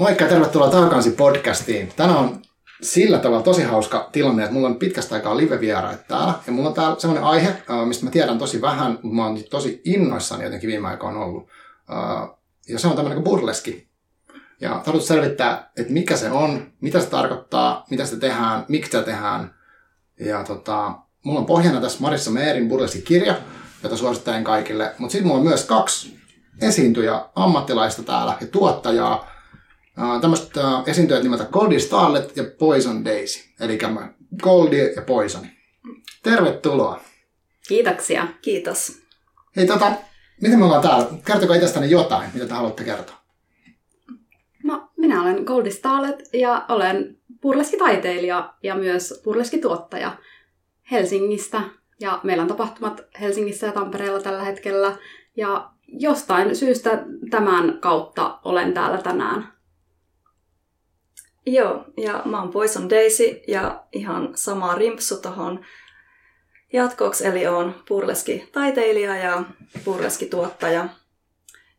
Moikka ja tervetuloa takaisin podcastiin. Tänään on sillä tavalla tosi hauska tilanne, että mulla on pitkästä aikaa live-vieraita täällä. Ja mulla on täällä sellainen aihe, mistä mä tiedän tosi vähän, mutta mä oon tosi innoissani jotenkin viime aikoina ollut. Ja se on tämmöinen kuin burleski. Ja tarkoitus selvittää, että mikä se on, mitä se tarkoittaa, mitä se tehdään, miksi se tehdään. Ja tota, mulla on pohjana tässä Marissa Meerin burleski-kirja, jota suosittelen kaikille. Mutta sitten mulla on myös kaksi esiintyjä ammattilaista täällä ja tuottajaa, tämmöiset esiintyjät nimeltä Goldie Starlet ja Poison Daisy. Eli Goldie ja Poison. Tervetuloa. Kiitoksia. Kiitos. Hei tota, miten me ollaan täällä? Kertokaa itsestäni jotain, mitä te haluatte kertoa. No, minä olen Goldie Starlet ja olen burleskitaiteilija ja myös burleskituottaja Helsingistä. Ja meillä on tapahtumat Helsingissä ja Tampereella tällä hetkellä. Ja jostain syystä tämän kautta olen täällä tänään. Joo, ja mä oon Poison Daisy ja ihan sama rimpsu tohon jatkoksi, eli on burleski-taiteilija ja burleski-tuottaja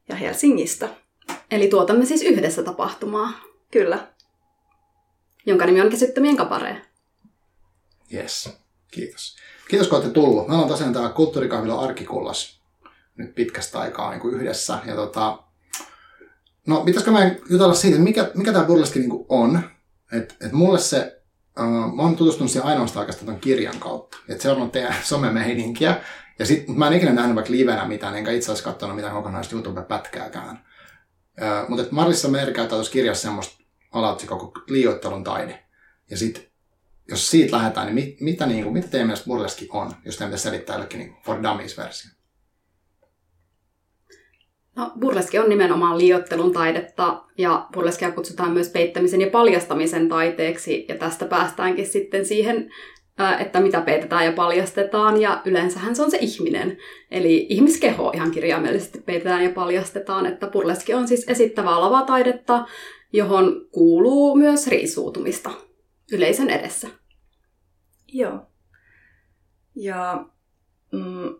ja Helsingistä. Eli tuotamme siis yhdessä tapahtumaa. Kyllä. Jonka nimi on Kesyttömien kaparee. Yes, kiitos. Kiitos kun olette tullut. Me ollaan tosiaan täällä Kulttuurikahvila Arkikullas nyt pitkästä aikaa niin kuin yhdessä. Ja tota, No, pitäisikö mä jutella siitä, mikä, mikä tämä burleski niin on? Että et mulle se, uh, mä oon tutustunut siihen ainoastaan oikeastaan ton kirjan kautta. Että se on teidän somemeininkiä. Ja sit, mä en ikinä nähnyt vaikka livenä mitään, enkä itse asiassa katsonut mitään kokonaista YouTube-pätkääkään. Uh, mutta että Marissa Mer käyttää tuossa kirjassa semmoista alaotsikkoa kuin liioittelun taide. Ja sitten jos siitä lähdetään, niin mit, mitä, niin kuin, mitä teidän mielestä burleski on, jos teidän pitäisi selittää jollekin niin for dummies-versio? No, burleski on nimenomaan liiottelun taidetta ja burleskia kutsutaan myös peittämisen ja paljastamisen taiteeksi ja tästä päästäänkin sitten siihen, että mitä peitetään ja paljastetaan ja yleensähän se on se ihminen. Eli ihmiskeho ihan kirjaimellisesti peitetään ja paljastetaan, että burleski on siis esittävää lavataidetta, johon kuuluu myös riisuutumista yleisön edessä. Joo. Ja mm,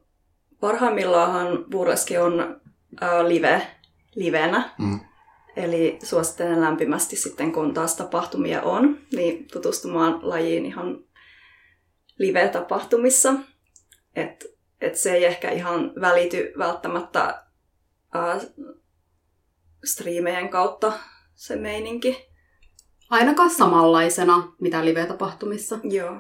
parhaimmillaan burleski on live, livenä. Mm. Eli suosittelen lämpimästi sitten, kun taas tapahtumia on, niin tutustumaan lajiin ihan live-tapahtumissa. Et, et se ei ehkä ihan välity välttämättä äh, striimejen kautta se meininki. Ainakaan samanlaisena, mitä live-tapahtumissa. Joo.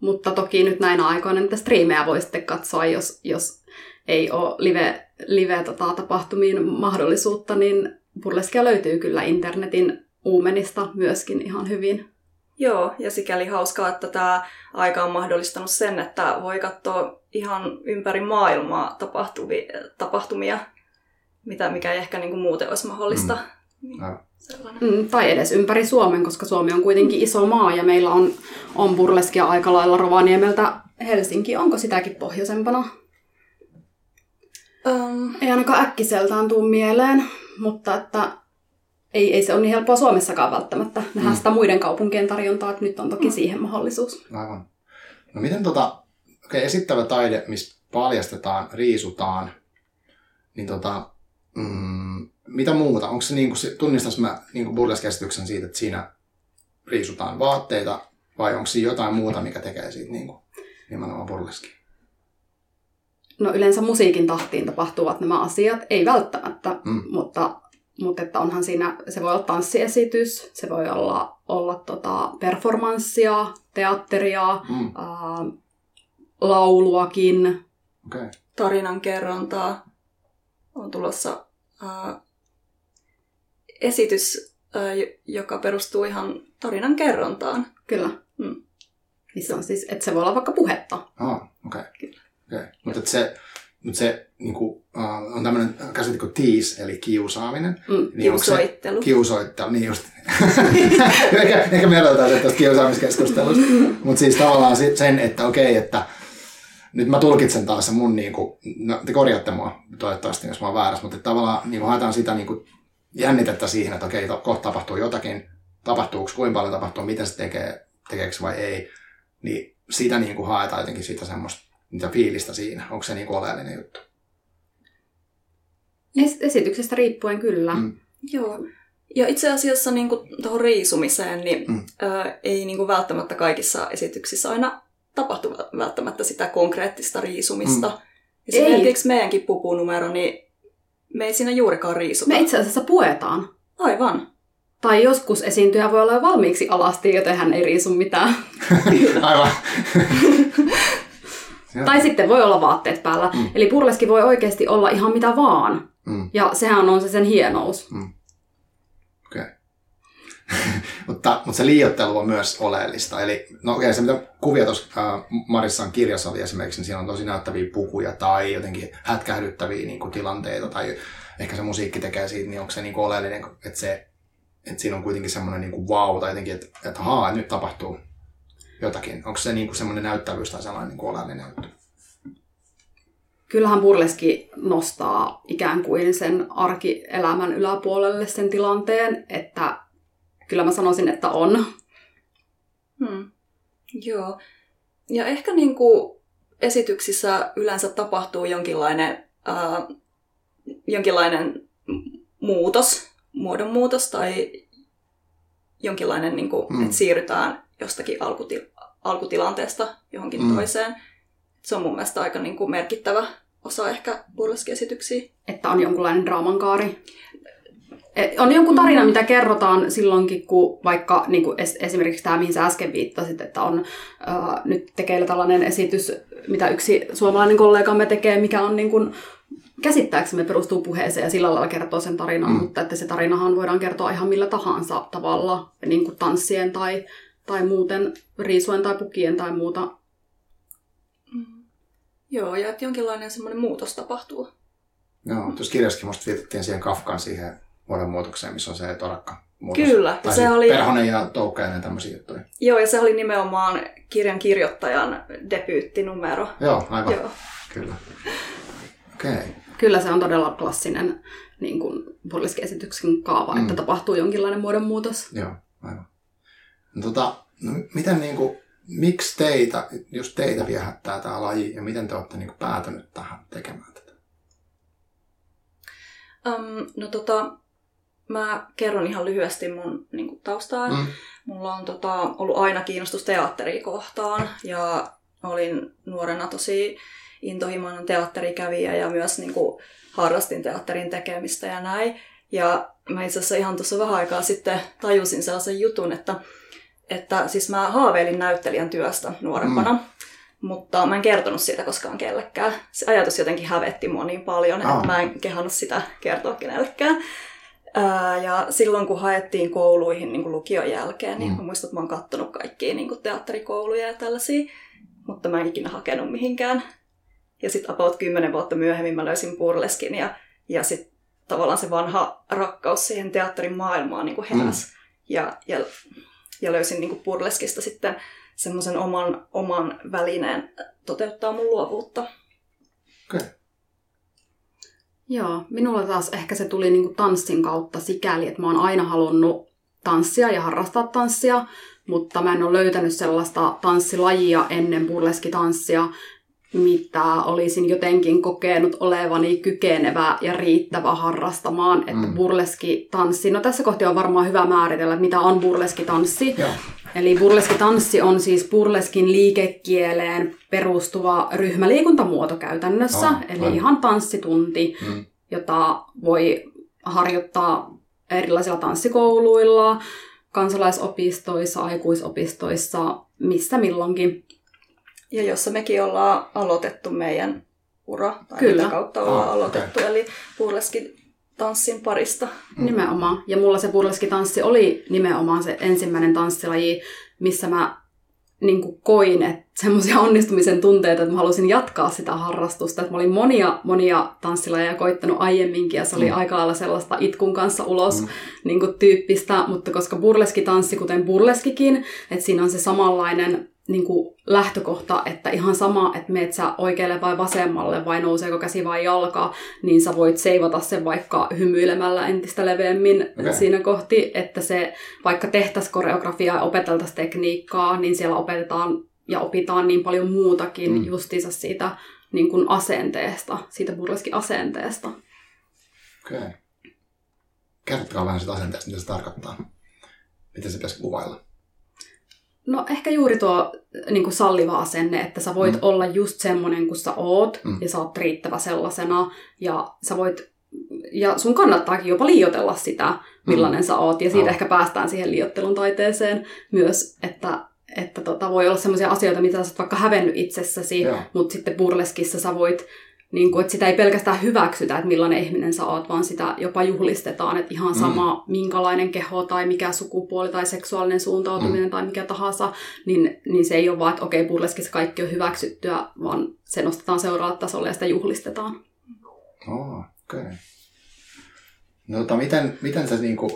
Mutta toki nyt näinä aikoina niitä striimejä voi sitten katsoa, jos, jos ei ole live, live-tapahtumiin tota, mahdollisuutta, niin burleskia löytyy kyllä internetin uumenista myöskin ihan hyvin. Joo, ja sikäli hauskaa, että tämä aika on mahdollistanut sen, että voi katsoa ihan ympäri maailmaa tapahtumia, mitä, mikä ei ehkä niin kuin muuten olisi mahdollista. Mm. Niin, mm, tai edes ympäri Suomen, koska Suomi on kuitenkin iso maa ja meillä on, on burleskia aika lailla Rovaniemeltä Helsinki. Onko sitäkin pohjoisempana? Um, ei ainakaan äkkiseltään tuu mieleen, mutta että ei, ei se ole niin helppoa Suomessakaan välttämättä nähdä mm. sitä muiden kaupunkien tarjontaa, että nyt on toki mm. siihen mahdollisuus. Aivan. No miten tota, okay, esittävä taide, missä paljastetaan, riisutaan, niin tota, mm, mitä muuta? Onko se, niin kuin, tunnistas mä niin burleskäsityksen siitä, että siinä riisutaan vaatteita, vai onko siinä jotain muuta, mikä tekee siitä niin kuin, nimenomaan burleski? No yleensä musiikin tahtiin tapahtuvat nämä asiat, ei välttämättä, mm. mutta, mutta että onhan siinä, se voi olla tanssiesitys, se voi olla, olla tota performanssia, teatteria, mm. ää, lauluakin. Okay. Tarinan kerrontaa. On tulossa ää, esitys, ää, joka perustuu ihan tarinan kerrontaan. Kyllä. Mm. Missä on siis, että se voi olla vaikka puhetta. Ah, okei. Okay. Kyllä. Okay. Mutta se, mutta se niin kuin, uh, on tämmöinen käsite kuin tease, eli kiusaaminen. Mm, niin kiusoittelu. Kiusoittelu, niin just. ehkä, ehkä me edellytään tästä kiusaamiskeskustelusta. Mutta siis tavallaan sen, että okei, okay, että nyt mä tulkitsen taas se mun, niin kuin, no, te korjaatte mua toivottavasti, jos mä oon väärässä, mutta tavallaan niin kuin, haetaan sitä niin kuin, jännitettä siihen, että okei, okay, kohta tapahtuu jotakin, tapahtuuko, kuinka paljon tapahtuu, mitä se tekee, tekeekö vai ei, niin sitä niin kuin haetaan jotenkin sitä semmoista mitä fiilistä siinä? Onko se niin kuin oleellinen juttu? Es- esityksestä riippuen kyllä. Mm. Joo. Ja itse asiassa niin tuohon riisumiseen, niin Mm. ö, ei niin kuin välttämättä kaikissa esityksissä aina tapahtu välttämättä sitä konkreettista riisumista. Mm. Esimerkiksi meidänkin pupunumero, niin me ei siinä juurikaan riisuta. Me itse asiassa puetaan. Aivan. Tai joskus esiintyjä voi olla jo valmiiksi alasti, joten hän ei riisu mitään. Aivan. Joo. Tai sitten voi olla vaatteet päällä. Mm. Eli burleski voi oikeasti olla ihan mitä vaan. Mm. Ja sehän on se sen hienous. Okei. mutta, mutta se liioittelu on myös oleellista. Eli no okei, se mitä kuvia tuossa äh, Marissan kirjassa oli esimerkiksi, niin siinä on tosi näyttäviä pukuja tai jotenkin hätkähdyttäviä niin kuin, tilanteita tai ehkä se musiikki tekee siitä, niin onko se niin kuin, oleellinen, että, se, että siinä on kuitenkin semmoinen niin kuin, wow tai jotenkin, että, että haa, nyt tapahtuu jotakin. Onko se niin kuin, semmoinen näyttävyys tai sellainen niin kuin, oleellinen juttu? Kyllähän burleski nostaa ikään kuin sen arkielämän yläpuolelle sen tilanteen, että kyllä mä sanoisin, että on. Hmm. Joo. Ja ehkä niin kuin esityksissä yleensä tapahtuu jonkinlainen, ää, jonkinlainen muutos, muodonmuutos tai jonkinlainen, niin kuin, Mm. että siirrytään jostakin alkuti- alkutilanteesta johonkin Mm. toiseen. Se on mun mielestä aika niin kuin merkittävä osa ehkä burleskiesityksiä. että on jonkunlainen draamankaari. E- On jonkun tarina, mitä kerrotaan silloinkin, kun vaikka niin kuin es- esimerkiksi tämä, mihin sä äsken viittasit, että on ää, nyt tekeillä tällainen esitys, mitä yksi suomalainen kollegamme tekee, mikä on niin kuin, käsittääksemme perustuu puheeseen ja sillä lailla kertoo sen tarinan, mm. mutta että se tarinahan voidaan kertoa ihan millä tahansa tavalla, niin kuin tanssien tai, tai muuten riisuen tai pukien tai muuta. Joo, ja että jonkinlainen semmoinen muutos tapahtuu. Joo, tuossa kirjassakin musta viitattiin siihen Kafkaan siihen muodonmuutokseen, missä on se torakka muutos. Kyllä, ja Tai se oli- Perhonen ja Toukkainen ja tämmöisiä juttuja. Joo, ja se oli nimenomaan kirjan kirjoittajan debyyttinumero. Joo, aivan. Joo. Kyllä. Okei. Okay. Kyllä se on todella klassinen niin kuin burleski-esityksen kaava, Mm. mm. että tapahtuu jonkinlainen muodonmuutos. Joo, aivan. No, tota, no, miten niinku, miksi teitä, just teitä viehättää tämä laji ja miten te olette niinku päätynyt tähän tekemään tätä? Um, no tota, mä kerron ihan lyhyesti mun niin kuin, taustaa. Mm. Mm. Mulla on tota, ollut aina kiinnostus teatteria kohtaan ja olin nuorena tosi intohimoinen teatterikävijä ja myös niin kuin, harrastin teatterin tekemistä ja näin. Ja mä itse asiassa ihan tuossa vähän aikaa sitten tajusin sellaisen jutun, että, että siis mä haaveilin näyttelijän työstä nuorempana, mm. mutta mä en kertonut siitä koskaan kellekään. Se ajatus jotenkin hävetti mua niin paljon, Aa. että mä en kehannut sitä kertoa kenellekään. Ää, ja silloin kun haettiin kouluihin niin kuin lukion jälkeen, niin Mm. mä muistan, että mä oon kattonut kaikkia niin kuin teatterikouluja ja tällaisia, mutta mä en ikinä hakenut mihinkään. Ja sitten about kymmenen vuotta myöhemmin mä löysin burleskin ja, ja sitten tavallaan se vanha rakkaus siihen teatterin maailmaan niin kuin heräsi. Mm. Ja, ja, ja löysin niin kuin burleskista sitten semmoisen oman, oman välineen toteuttaa mun luovuutta. Okei. Okay. Joo, minulla taas ehkä se tuli niinku tanssin kautta sikäli, että mä oon aina halunnut tanssia ja harrastaa tanssia, mutta mä en ole löytänyt sellaista tanssilajia ennen burleskitanssia, mitä olisin jotenkin kokenut olevani kykenevä ja riittävä harrastamaan. Että Mm. burleskitanssi, no tässä kohtaa on varmaan hyvä määritellä, että mitä on burleskitanssi. Joo. Eli burleskitanssi on siis burleskin liikekieleen perustuva ryhmäliikuntamuoto käytännössä. Aa, eli aivan. ihan tanssitunti, Mm. jota voi harjoittaa erilaisilla tanssikouluilla, kansalaisopistoissa, aikuisopistoissa, missä milloinkin. Ja jossa mekin ollaan aloitettu meidän ura, tai Kyllä. mitä kautta ollaan Ah, aloitettu, eli burleski tanssin parista. Mm. Nimenomaan. Ja mulla se burleskitanssi oli nimenomaan se ensimmäinen tanssilaji, missä mä niin kuin koin että semmoisia onnistumisen tunteita, että mä halusin jatkaa sitä harrastusta. Että mä olin monia, monia tanssilajeja koittanut aiemminkin ja se oli Mm. aika lailla sellaista itkun kanssa ulos Mm. mm. niin kuin tyyppistä, mutta koska burleskitanssi, kuten burleskikin, että siinä on se samanlainen niin kuin lähtökohta, että ihan sama, että meet sä oikealle vai vasemmalle vai nouseeko käsi vai jalka, niin sä voit seivata sen vaikka hymyilemällä entistä leveämmin okay. siinä kohti, että se vaikka tehtäisiin koreografiaa ja opeteltaisiin tekniikkaa, niin siellä opetetaan ja opitaan niin paljon muutakin Mm. justiinsa siitä niin kuin asenteesta, siitä burleski asenteesta. Okei. Okay. Kertokaa vähän sitä asenteesta, mitä se tarkoittaa. Miten se pitäisi kuvailla? No ehkä juuri tuo niin kuin salliva asenne, että sä voit mm. olla just semmoinen kuin sä oot, mm. ja sä oot riittävä sellaisena, ja sä voit ja sun kannattaakin jopa liioitella sitä, millainen mm. sä oot. Ja siitä oh. ehkä päästään siihen liiottelun taiteeseen myös, että, että tota, voi olla sellaisia asioita, mitä sä oot vaikka hävennyt itsessäsi, Joo. mutta sitten burleskissa sä voit niin kuin, että sitä ei pelkästään hyväksytä, että millainen ihminen sä oot, vaan sitä jopa juhlistetaan, että ihan sama mm. minkälainen keho tai mikä sukupuoli tai seksuaalinen suuntautuminen mm. tai mikä tahansa, niin, niin se ei ole vaan, että okei, burleskissa kaikki on hyväksyttyä, vaan se nostetaan seuraavalle tasolle ja sitä juhlistetaan. Oh, okei. Okay. No tota, miten, miten sä niin kuin,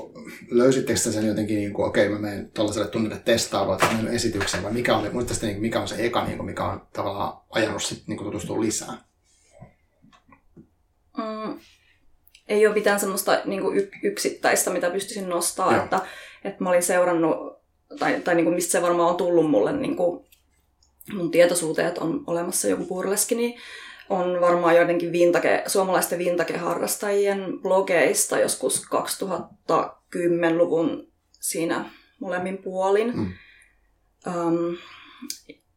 löysittekö sä sen jotenkin, niin kuin, okei okay, mä menen tuollaiselle tunnille testaamaan esityksen, vai mikä, oli, muistatte, niin, mikä on se eka, niin kuin, mikä on tavallaan ajanut sit, niin kuin, tutustua lisää? Mm, ei ole mitään semmoista niin kuin yksittäistä, mitä pystyisin nostamaan, että, että mä olin seurannut, tai, tai niin kuin mistä se varmaan on tullut mulle niin kuin mun tietoisuuteen, että on olemassa joku burleski, niin on varmaan joidenkin vintage, suomalaisten vintage-harrastajien blogeista joskus 2010-luvun siinä molemmin puolin. Mm. Um,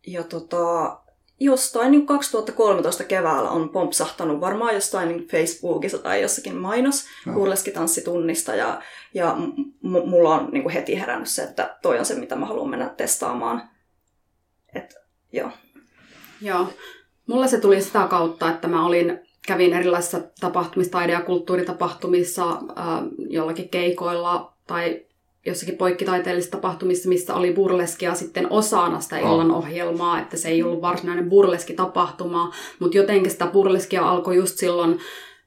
ja tota, jostain niin 2013 keväällä on pompsahtanut varmaan jostain niin Facebookissa tai jossakin mainos no. burleskitanssitunnista ja, ja m- mulla on niin kuin heti herännyt se, että toi on se, mitä mä haluan mennä testaamaan. Et, joo. Joo. Mulla se tuli sitä kautta, että mä olin, kävin erilaisissa tapahtumissa, taide- ja kulttuuritapahtumissa, äh, jollakin keikoilla tai jossakin poikkitaiteellisissa tapahtumissa, missä oli burleskia sitten osana sitä illan ohjelmaa, että se ei ollut varsinainen burleski-tapahtuma, mutta jotenkin sitä burleskia alkoi just silloin,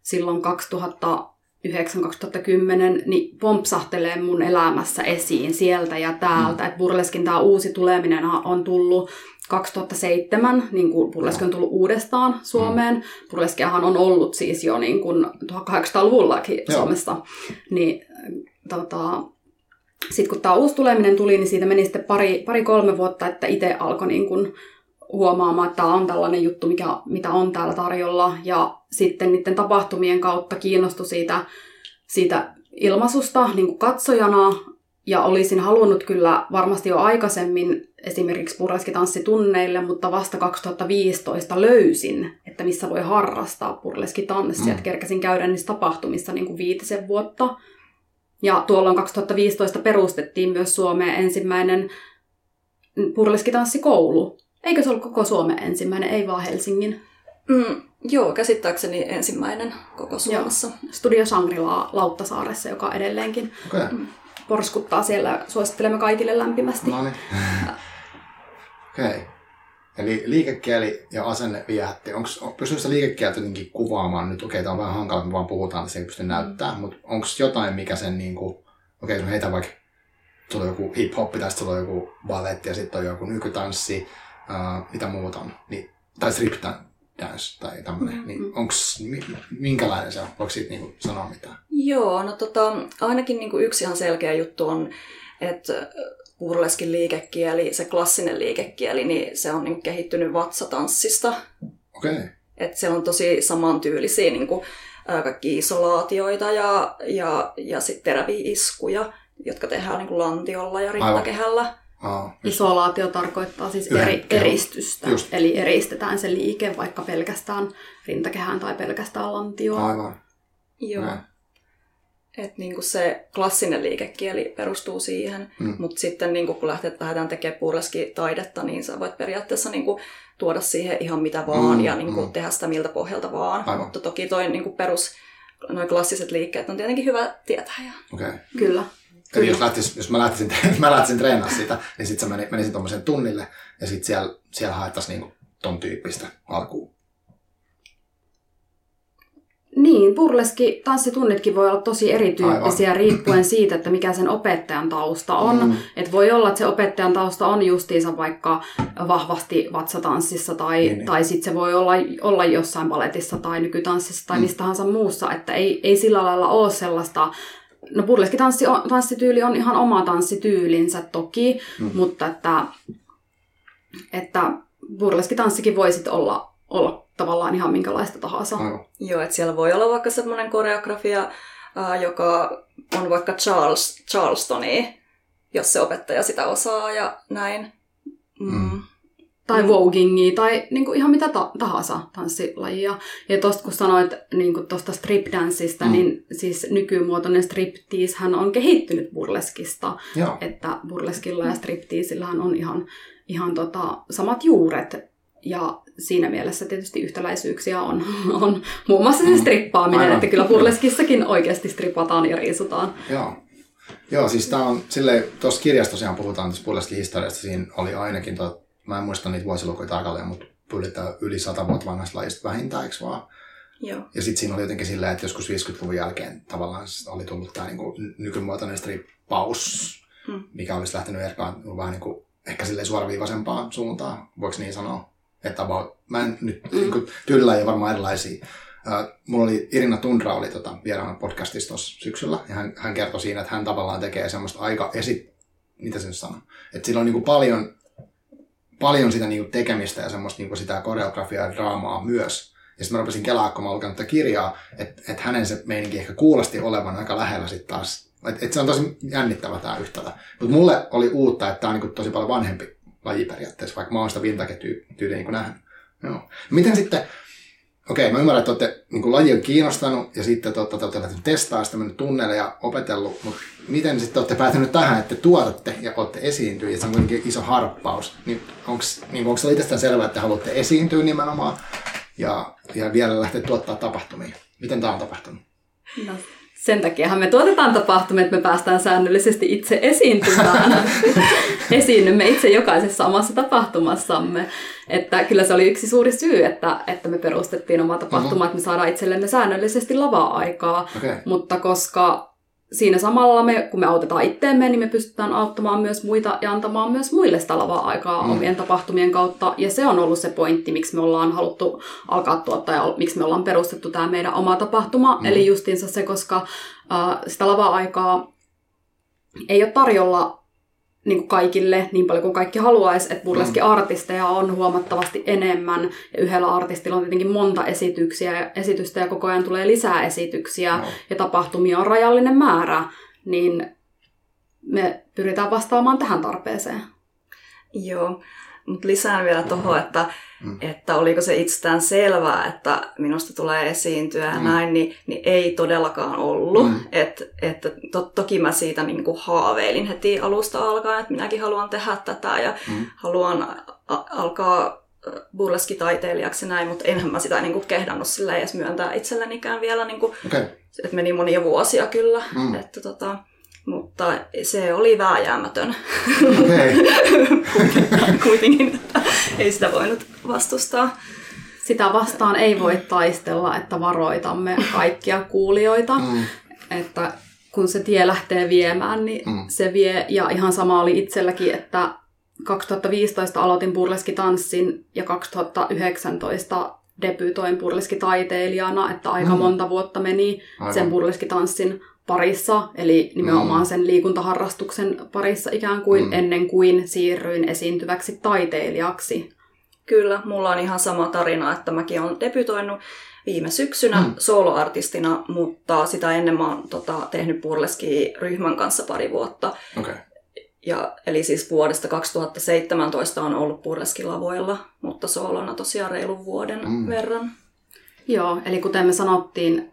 silloin 2009-2010, niin pompsahtelee mun elämässä esiin sieltä ja täältä. Mm. Että burleskin tämä uusi tuleminen on tullut 2007, niin kuin burleski on tullut uudestaan Suomeen. Mm. Burleskiahan on ollut siis jo niin kuin 1800-luvullakin Joo. Suomessa. Niin, tota, sitten kun tämä uusi tuleminen tuli, niin siitä meni sitten pari, pari-kolme vuotta, että itse alkoi niin kuin huomaamaan, että tämä on tällainen juttu, mikä, mitä on täällä tarjolla. Ja sitten niiden tapahtumien kautta kiinnostui siitä, siitä ilmaisusta niin kuin katsojana. Ja olisin halunnut kyllä varmasti jo aikaisemmin esimerkiksi purleskitanssitunneille, mutta vasta 2015 löysin, että missä voi harrastaa purleskitanssia. Mm. Kerkäsin käydä niissä tapahtumissa niin kuin viitisen vuotta. Ja tuolloin 2015 perustettiin myös Suomeen ensimmäinen purleskitanssikoulu. Eikö se ollut koko Suomen ensimmäinen, ei vaan Helsingin? Mm, joo, käsittääkseni ensimmäinen koko Suomessa. Joo. Studio Shangri-La Lauttasaaressa, joka edelleenkin okay. porskuttaa siellä. Suosittelemme kaikille lämpimästi. No niin. Okei. Okay. Eli liikekieli ja asenne viehätti. Onko, pystyykö liikekieltä jotenkin kuvaamaan nyt? Okei, tämä on vähän hankala, kun vaan puhutaan, että se ei pysty näyttämään, mutta onko jotain, mikä sen niin kuin, okei, jos heitä vaikka tulee joku hip-hop, tai tulee joku balletti ja sitten on joku nykytanssi, uh, mitä muuta on, niin, tai strip dance tai tämmöinen, mm-hmm. niin onko minkälainen se on? Voiko siitä niin kuin sanoa mitään? Joo, no tota, ainakin niin kuin yksi ihan selkeä juttu on, että burleskin liikekieli, se klassinen liikekieli, niin se on niin kehittynyt vatsatanssista. Okei. Okay. Et se on tosi samantyylisiä niin kuin, kaikki isolaatioita ja, ja, ja sitten teräviä iskuja, jotka tehdään niin kuin lantiolla ja rintakehällä. Aa, Isolaatio tarkoittaa siis eri, eristystä, just. eli eristetään se liike vaikka pelkästään rintakehään tai pelkästään lantioon. Aivan. Joo. Näin. Et niinku se klassinen liikekieli perustuu siihen, mm. mutta sitten niinku kun lähdet, lähdetään tekemään taidetta, niin sä voit periaatteessa niinku tuoda siihen ihan mitä vaan mm, ja niinku mm. tehdä sitä miltä pohjalta vaan. Aivan. Mutta toki toi niinku perus, noin klassiset liikkeet on tietenkin hyvä tietää. Ja... Okay. Kyllä. Eli jos, lähtis, jos mä lähtisin, mä lähtisin treenaamaan sitä, niin sitten mä menisin tuommoisen tunnille ja sitten siellä, siellä haettaisiin niinku ton tyyppistä alkuun. Niin, burleski tanssitunnitkin voi olla tosi erityyppisiä Aivan. riippuen siitä, että mikä sen opettajan tausta on. Mm. Et voi olla, että se opettajan tausta on justiinsa vaikka vahvasti vatsatanssissa tai, niin, niin. tai sitten se voi olla, olla jossain baletissa tai nykytanssissa tai mm. mistä tahansa muussa. Että ei, ei sillä lailla ole sellaista No burleski-tanssityyli on ihan oma tanssityylinsä toki, mm. mutta että, että burleskitanssikin voi sitten olla, olla tavallaan ihan minkälaista tahansa. Aivan. Joo, että siellä voi olla vaikka semmoinen koreografia, äh, joka on vaikka Charles, Charlestonia, jos se opettaja sitä osaa ja näin. Mm. Mm. tai Mm. vogingia tai niin kuin ihan mitä ta- tahansa tanssilajia. Ja tuosta kun sanoit niin kuin tuosta stripdanssista, Mm. niin siis nykymuotoinen striptease hän on kehittynyt burleskista. Joo. Että burleskilla ja stripteasillähän on ihan, ihan tota, samat juuret. Ja siinä mielessä tietysti yhtäläisyyksiä on, on muun muassa se Mm. strippaaminen, Aivan. että kyllä burleskissakin oikeasti stripataan ja riisutaan. Joo. Joo, siis tää on silleen, tuossa kirjassa tosiaan puhutaan tässä Pulleskin historiasta, siinä oli ainakin, tot, mä en muista niitä vuosilukuja tarkalleen, mutta pyydetään yli sata vuotta vanhasta lajista vähintään, eikö vaan? Joo. Ja sitten siinä oli jotenkin silleen, että joskus 50-luvun jälkeen tavallaan oli tullut tämä niinku nykymuotoinen strippaus, Mm. mikä olisi lähtenyt erkaan vähän niinku, ehkä silleen suoraviivaisempaan suuntaan, voiko niin sanoa? Että about, mä en nyt, niinku, tyylillä ei varmaan erilaisia. Uh, mulla oli Irina Tundra oli tota, vieraana podcastissa tuossa syksyllä, ja hän, hän kertoi siinä, että hän tavallaan tekee semmoista aika esi... Mitä se nyt sanoo? Että sillä on niinku paljon, paljon sitä niinku tekemistä ja semmoista niinku sitä koreografiaa ja draamaa myös. Ja sitten mä rupesin kelaa, kun mä lukenut tätä kirjaa, että et hänen se meininki ehkä kuulosti olevan aika lähellä sitten taas. Että et se on tosi jännittävä tämä yhtälö. Mutta mulle oli uutta, että tämä on niinku tosi paljon vanhempi laji periaatteessa, vaikka mä oon sitä vintage-tyyliä niinku nähnyt. Joo. Miten sitten, okei, mä ymmärrän, että olette, niin laji on kiinnostanut ja sitten te olette, te olette lähtenyt testaa sitä mennyt tunneille ja opetellut, mutta miten sitten olette päätynyt tähän, että tuotatte ja olette esiintyä ja se on kuitenkin iso harppaus. Niin onko niin se itsestään selvää, että haluatte esiintyä nimenomaan ja, ja vielä lähteä tuottaa tapahtumia? Miten tämä on tapahtunut? No, sen takiahan me tuotetaan tapahtumia, että me päästään säännöllisesti itse esiintymään. Esiinnymme itse jokaisessa omassa tapahtumassamme. Että kyllä se oli yksi suuri syy, että, että me perustettiin oma tapahtuma, Mhm. että me saadaan itsellemme säännöllisesti lavaa-aikaa. Okei. Okay. Mutta koska siinä samalla, me, kun me autetaan itteemme, niin me pystytään auttamaan myös muita ja antamaan myös muille sitä lavaa-aikaa Mm. mm. omien tapahtumien kautta. Ja se on ollut se pointti, miksi me ollaan haluttu alkaa tuottaa ja miksi me ollaan perustettu tämä meidän oma tapahtuma. Mm. Eli justiinsa se, koska äh, sitä lavaa-aikaa ei ole tarjolla niin kuin kaikille niin paljon kuin kaikki haluaisi, että burleski-artisteja on huomattavasti enemmän ja yhdellä artistilla on tietenkin monta esityksiä ja esitystä ja koko ajan tulee lisää esityksiä No. ja tapahtumia on rajallinen määrä, niin me pyritään vastaamaan tähän tarpeeseen. Joo, mutta lisään vielä tuohon, että, Mm. että oliko se itsestään selvää, että minusta tulee esiintyä ja Mm. näin, niin, niin ei todellakaan ollut. Mm. Et, että to, toki mä siitä niin kuin haaveilin heti alusta alkaen, että minäkin haluan tehdä tätä ja Mm. haluan a- alkaa burleskitaiteilijaksi ja näin, mutta enhän mä sitä niin kuin kehdannut sillä edes myöntää itsellenikään vielä, niin kuin, Okei. että meni monia vuosia kyllä. Mm. Että tota, mutta se oli vääjäämätön Okei. kuitenkin, että ei sitä voinut vastustaa. Sitä vastaan ei voi taistella, että varoitamme kaikkia kuulijoita, Mm. että kun se tie lähtee viemään, niin Mm. se vie. Ja ihan sama oli itselläkin, että 2015 aloitin burleskitanssin ja 2019 debyytoin burleskitaiteilijana, että aika mm. monta vuotta meni Aivan. sen burleskitanssin parissa, eli nimenomaan Mm. sen liikuntaharrastuksen parissa ikään kuin Mm. ennen kuin siirryin esiintyväksi taiteilijaksi. Kyllä, mulla on ihan sama tarina, että mäkin olen debytoinut viime syksynä Mm. soloartistina, mutta sitä ennen mä oon tota, tehnyt burleski-ryhmän kanssa pari vuotta. Okei. Ja, eli siis vuodesta 2017 on ollut burleskilavoilla, mutta soolona tosiaan reilun vuoden mm. verran. Joo, eli kuten me sanottiin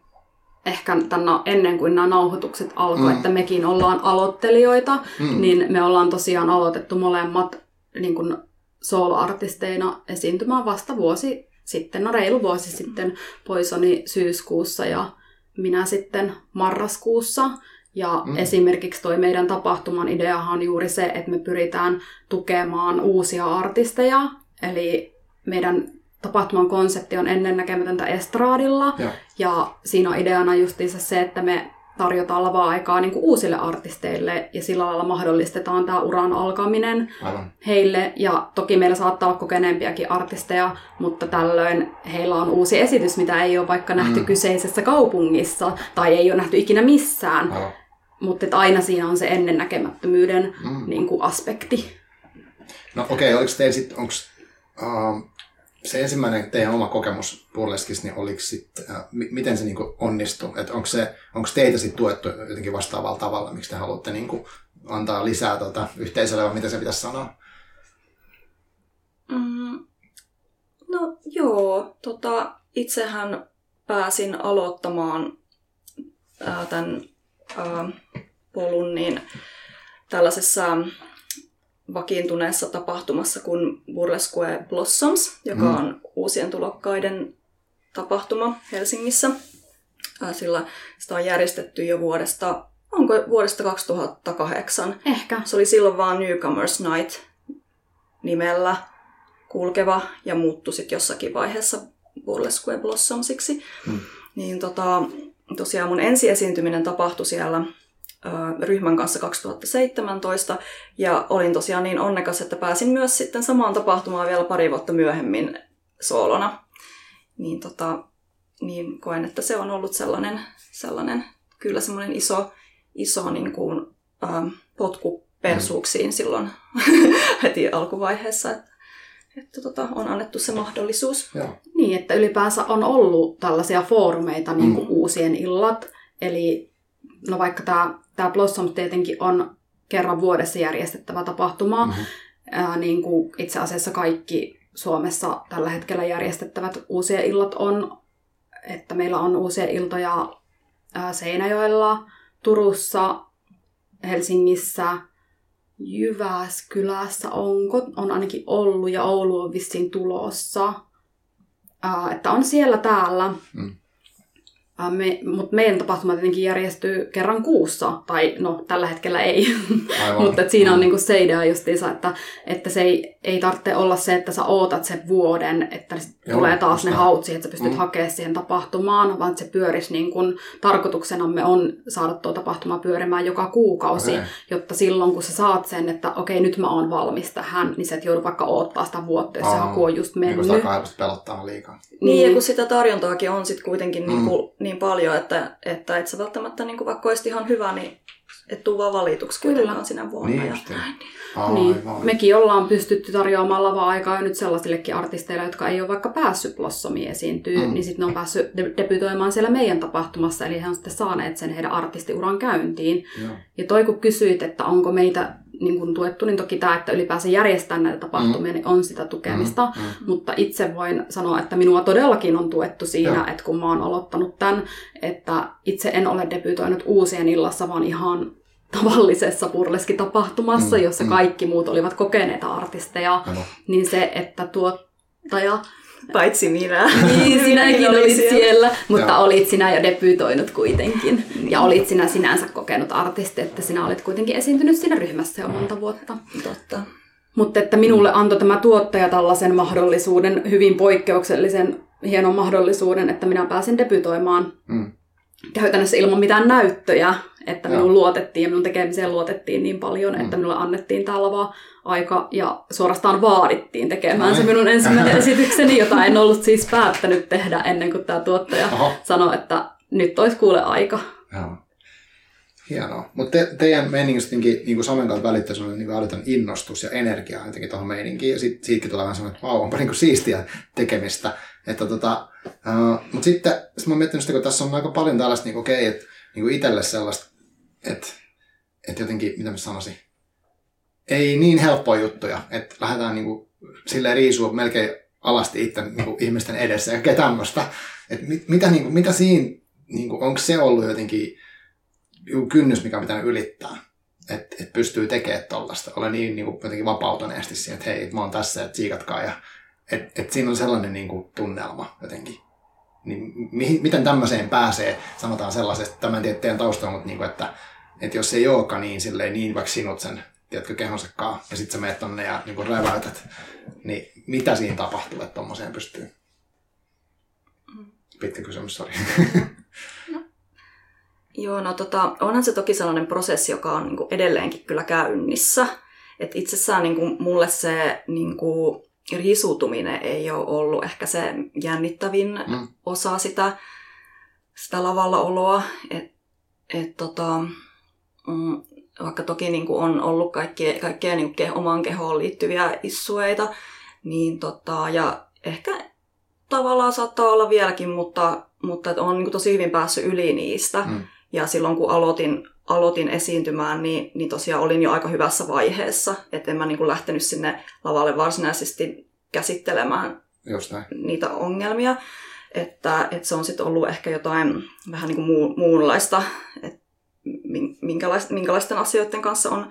ehkä tänne ennen kuin nämä nauhoitukset alkoi, Mm. että mekin ollaan aloittelijoita, Mm. niin me ollaan tosiaan aloitettu molemmat niin kuin soloartisteina esiintymään vasta vuosi sitten, no reilu vuosi sitten, poisoni syyskuussa ja minä sitten marraskuussa. Ja mm. esimerkiksi toi meidän tapahtuman ideahan on juuri se, että me pyritään tukemaan uusia artisteja. Eli meidän tapahtuman konsepti on ennennäkemätöntä estraadilla. Joo. Ja siinä on ideana justiinsa se, että me tarjotaan lavaa-aikaa niin kuin uusille artisteille ja sillä lailla mahdollistetaan tämä uran alkaminen Aivan. heille. Ja toki meillä saattaa olla kokeneempiakin artisteja, mutta tällöin heillä on uusi esitys, mitä ei ole vaikka nähty Mm. kyseisessä kaupungissa tai ei ole nähty ikinä missään. Aivan. Mutta aina siinä on se ennennäkemättömyyden Mm. niin kuin aspekti. No okei, okay, oliko teillä sitten, onko uh, se ensimmäinen teidän oma kokemus Burleskissa, niin oliko sit, äh, miten se niinku onnistui? Et onko, se, onko teitä sit tuettu jotenkin vastaavalla tavalla, miksi te haluatte niinku antaa lisää tota yhteisölle, vai mitä se pitäisi sanoa? Mm, no joo, tota, itsehän pääsin aloittamaan ää, tämän ää, polun niin tällaisessa vakiintuneessa tapahtumassa kuin Burlesque Blossoms, joka mm. on uusien tulokkaiden tapahtuma Helsingissä. Sillä sitä on järjestetty jo vuodesta, onko vuodesta 2008? Ehkä. Se oli silloin vaan Newcomers Night nimellä kulkeva ja muuttui sitten jossakin vaiheessa Burlesque Blossomsiksi. Mm. Niin tota, tosiaan mun ensiesiintyminen tapahtui siellä ryhmän kanssa 2017 ja olin tosiaan niin onnekas, että pääsin myös sitten samaan tapahtumaan vielä pari vuotta myöhemmin soolona. Niin, tota, niin koen, että se on ollut sellainen, sellainen kyllä semmoinen iso, iso niin kuin, ähm, potku persuuksiin mm. silloin heti alkuvaiheessa, että, että tota, on annettu se mahdollisuus. Joo. Niin, että ylipäänsä on ollut tällaisia foorumeita, niin kuin mm. uusien illat, eli no vaikka tämä, tämä Blossom tietenkin on kerran vuodessa järjestettävä tapahtuma, mm-hmm. ää, niin kuin itse asiassa kaikki Suomessa tällä hetkellä järjestettävät uusia illat on, että meillä on uusia iltoja ää, Seinäjoella, Turussa, Helsingissä, Jyväskylässä onko, on ainakin ollut ja Oulu on vissiin tulossa. Ää, että on siellä täällä. Mm. Me, mutta meidän tapahtuma tietenkin järjestyy kerran kuussa, tai no tällä hetkellä ei, mutta siinä on mm. niinku se idea justiinsa, että, että se ei, ei tarvitse olla se, että sä ootat sen vuoden, että Joo, tulee taas ne hautsi, että sä pystyt mm. hakemaan siihen tapahtumaan, vaan että se pyörisi niin kun tarkoituksenamme on saada tuo tapahtuma pyörimään joka kuukausi, okay. jotta silloin kun sä saat sen, että okei nyt mä oon valmis tähän, niin sä et joudu vaikka oottaa sitä vuotta, jos se haku on just mennyt. Niin kun sitä pelottaa liikaa. Niin, niin, ja kun sitä tarjontaakin on sitten kuitenkin mm. niin, kuin, niin paljon, että, että et sä välttämättä niin kuin vaikka olisit ihan hyvä, niin et tuu vaan valituksi kuitenkaan sinä vuonna. Niin, ja Aivan. Niin. Mekin ollaan pystytty tarjoamaan lava-aikaa jo nyt sellaisillekin artisteille, jotka ei ole vaikka päässyt Blossomiin esiintyä, mm. niin sitten ne on päässyt de- debytoimaan siellä meidän tapahtumassa, eli he on sitten saaneet sen heidän artistiuran käyntiin. Joo. Ja toi kun kysyit, että onko meitä niin kun tuettu, niin toki tämä, että ylipäänsä järjestää näitä tapahtumia, mm. niin on sitä tukemista. Mm. Mm. Mutta itse voin sanoa, että minua todellakin on tuettu siinä, Joo. että kun mä oon aloittanut tämän, että itse en ole debytoinut uusien illassa, vaan ihan tavallisessa burleski-tapahtumassa, mm, jossa mm. kaikki muut olivat kokeneita artisteja, Aivan. niin se, että tuottaja... Paitsi minä. Niin, sinäkin olit siellä, siellä mutta Joo. olit sinä jo debyytoinut kuitenkin. Ja olit sinä sinänsä kokenut artisti, että sinä olit kuitenkin esiintynyt siinä ryhmässä jo monta vuotta. Totta. Mutta että minulle antoi tämä tuottaja tällaisen mahdollisuuden, hyvin poikkeuksellisen hienon mahdollisuuden, että minä pääsin debytoimaan mm. käytännössä ilman mitään näyttöjä että minun luotettiin ja minun tekemiseen luotettiin niin paljon, mm. että minulle annettiin tämä lava aika ja suorastaan vaadittiin tekemään se minun ensimmäinen esitykseni, jota en ollut siis päättänyt tehdä ennen kuin tämä tuottaja Oho. sanoi, että nyt olisi kuule aika. Joo. Hienoa. Mutta te, teidän meiningistä niin kuin Samen kanssa välittää sellainen niin älytön innostus ja energia jotenkin tuohon meininkiin. Ja sit, siitäkin tulee vähän sellainen, että vau, onpa niin kuin siistiä tekemistä. Että tota, uh, mutta sitten sit mä oon miettinyt sitä, kun tässä on aika paljon tällaista, niin okei, okay, että niin itselle sellaista että et jotenkin, mitä mä sanoisin, ei niin helppoja juttuja, että lähdetään niinku silleen riisua melkein alasti itse niinku ihmisten edessä ja tämmöistä. Että mit, mitä, niinku, mitä siinä, niinku, onko se ollut jotenkin kynnys, mikä pitää ylittää? Että et pystyy tekemään tollasta. Olen niin niinku, jotenkin vapautuneesti siihen, että hei, mä oon tässä, että tsiikatkaa. Ja, et, et siinä on sellainen niinku, tunnelma jotenkin. Niin mi, miten tämmöiseen pääsee, sanotaan sellaisesta, tämän en tiedä teidän taustalla, mutta niinku, että että jos ei olekaan niin silleen, niin vaikka sinut sen, tiedätkö, kehonsakaan, ja sitten sä meet tonne ja niin räväytät, niin mitä siinä tapahtuu, että tommoseen pystyy? Pitkä kysymys, sori. No. Joo, no tota, onhan se toki sellainen prosessi, joka on niin kuin edelleenkin kyllä käynnissä. Et itsessään niin kuin mulle se niin kuin risutuminen ei ole ollut ehkä se jännittävin mm. osa sitä, sitä lavalla oloa. Et, et tota, mm, vaikka toki niin kuin on ollut kaikkea, kaikkea niin kuin omaan kehoon liittyviä issueita, niin tota, ja, ehkä tavallaan saattaa olla vieläkin, mutta, mutta on niin kuin tosi hyvin päässyt yli niistä. Mm. Ja silloin kun aloitin, aloitin esiintymään, niin, niin tosiaan olin jo aika hyvässä vaiheessa. Että en mä niin kuin lähtenyt sinne lavalle varsinaisesti käsittelemään Just näin. niitä ongelmia. Että, että se on sitten ollut ehkä jotain vähän niin kuin muu, muunlaista, että minkälaisten, minkälaisten asioiden kanssa on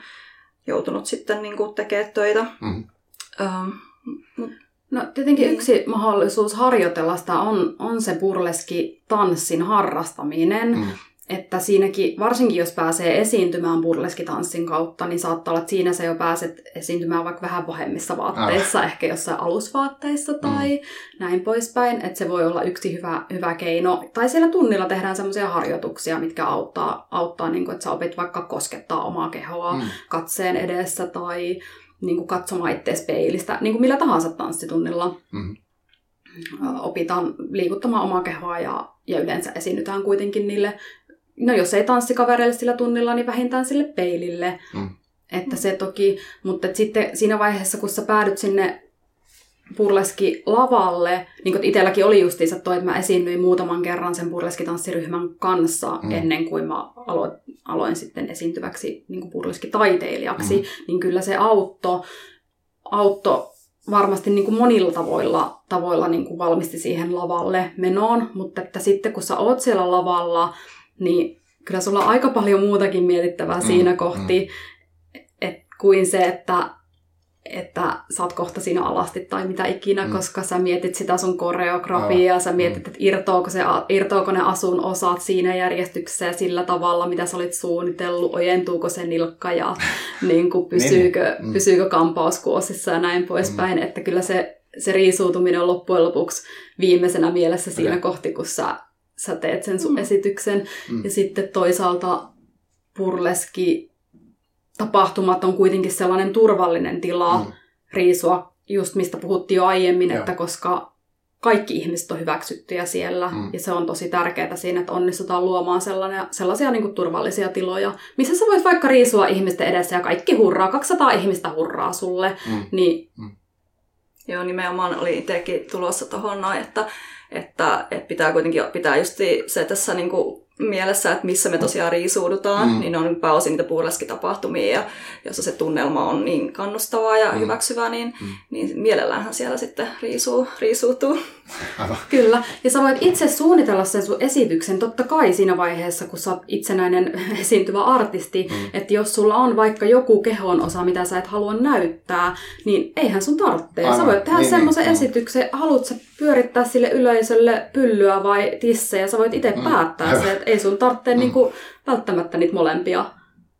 joutunut sitten niin kuin tekemään töitä. Mm. Ähm, No tietenkin niin. yksi mahdollisuus harjoitella sitä on, on se burleski tanssin harrastaminen. Mm. Että siinäkin, varsinkin jos pääsee esiintymään burleskitanssin kautta, niin saattaa olla, että siinä se jo pääset esiintymään vaikka vähän pahemmissa vaatteissa, ah. ehkä jossain alusvaatteissa tai mm. näin poispäin. Että se voi olla yksi hyvä, hyvä keino. Tai siellä tunnilla tehdään semmoisia harjoituksia, mitkä auttaa, auttaa niin kuin, että sä opit vaikka koskettaa omaa kehoa mm. katseen edessä tai niin kuin katsomaan itseäsi peilistä, niin kuin millä tahansa tanssitunnilla. Mm. Opitaan liikuttamaan omaa kehoa ja, ja yleensä esiinnytään kuitenkin niille, no jos ei tanssikavereille sillä tunnilla, niin vähintään sille peilille. Mm. Että se toki, mutta sitten siinä vaiheessa, kun sä päädyt sinne burleski lavalle, niin kuin itselläkin oli justiinsa toi, että mä esiinnyin muutaman kerran sen burleskitanssiryhmän kanssa mm. ennen kuin mä aloin, aloin sitten esiintyväksi niin burleskitaiteilijaksi, mm. niin kyllä se auttoi auttoi varmasti niin kuin monilla tavoilla, tavoilla niin kuin valmisti siihen lavalle menoon, mutta että sitten kun sä oot siellä lavalla, niin kyllä sulla on aika paljon muutakin mietittävää mm. siinä kohti, mm. et, kuin se, että että sä oot kohta siinä alasti tai mitä ikinä, mm. koska sä mietit sitä sun koreografiaa, sä mietit, mm. että irtoako, se, irtoako ne asun osat siinä järjestyksessä ja sillä tavalla, mitä sä olit suunnitellut, ojentuuko se nilkka ja niin kuin pysyykö, mm. pysyykö kampaus kuosissa ja näin poispäin, mm. että kyllä se, se riisuutuminen on loppujen lopuksi viimeisenä mielessä siinä okay. kohti, kun sä, sä teet sen sun mm. esityksen. Mm. Ja sitten toisaalta purleski tapahtumat on kuitenkin sellainen turvallinen tila mm. riisua, just mistä puhuttiin jo aiemmin, Joo. että koska kaikki ihmiset on hyväksyttyjä siellä, mm. ja se on tosi tärkeää siinä, että onnistutaan luomaan sellaisia, sellaisia niin kuin turvallisia tiloja, missä sä voit vaikka riisua ihmisten edessä, ja kaikki hurraa, 200 ihmistä hurraa sulle, mm. niin... Mm. Joo, nimenomaan oli itsekin tulossa tuohon noin, että, että, että pitää kuitenkin pitää just se tässä niin kuin mielessä, että missä me tosiaan riisuudutaan, mm. niin on pääosin niitä puureskitapahtumia, ja jossa se tunnelma on niin kannustavaa ja mm. hyväksyvää, niin, mm. niin mielelläänhän siellä sitten riisuu, riisuutuu. Aivan. Kyllä, ja sä voit itse suunnitella sen sun esityksen totta kai siinä vaiheessa, kun sä oot itsenäinen esiintyvä artisti, mm. että jos sulla on vaikka joku kehon osa, mitä sä et halua näyttää, niin eihän sun tarvitse. Sä voit tehdä niin, semmoisen niin. esityksen, haluat sä pyörittää sille yleisölle pyllyä vai tissejä, sä voit itse mm. päättää se, että ei sun tarvitse mm. niinku välttämättä niitä molempia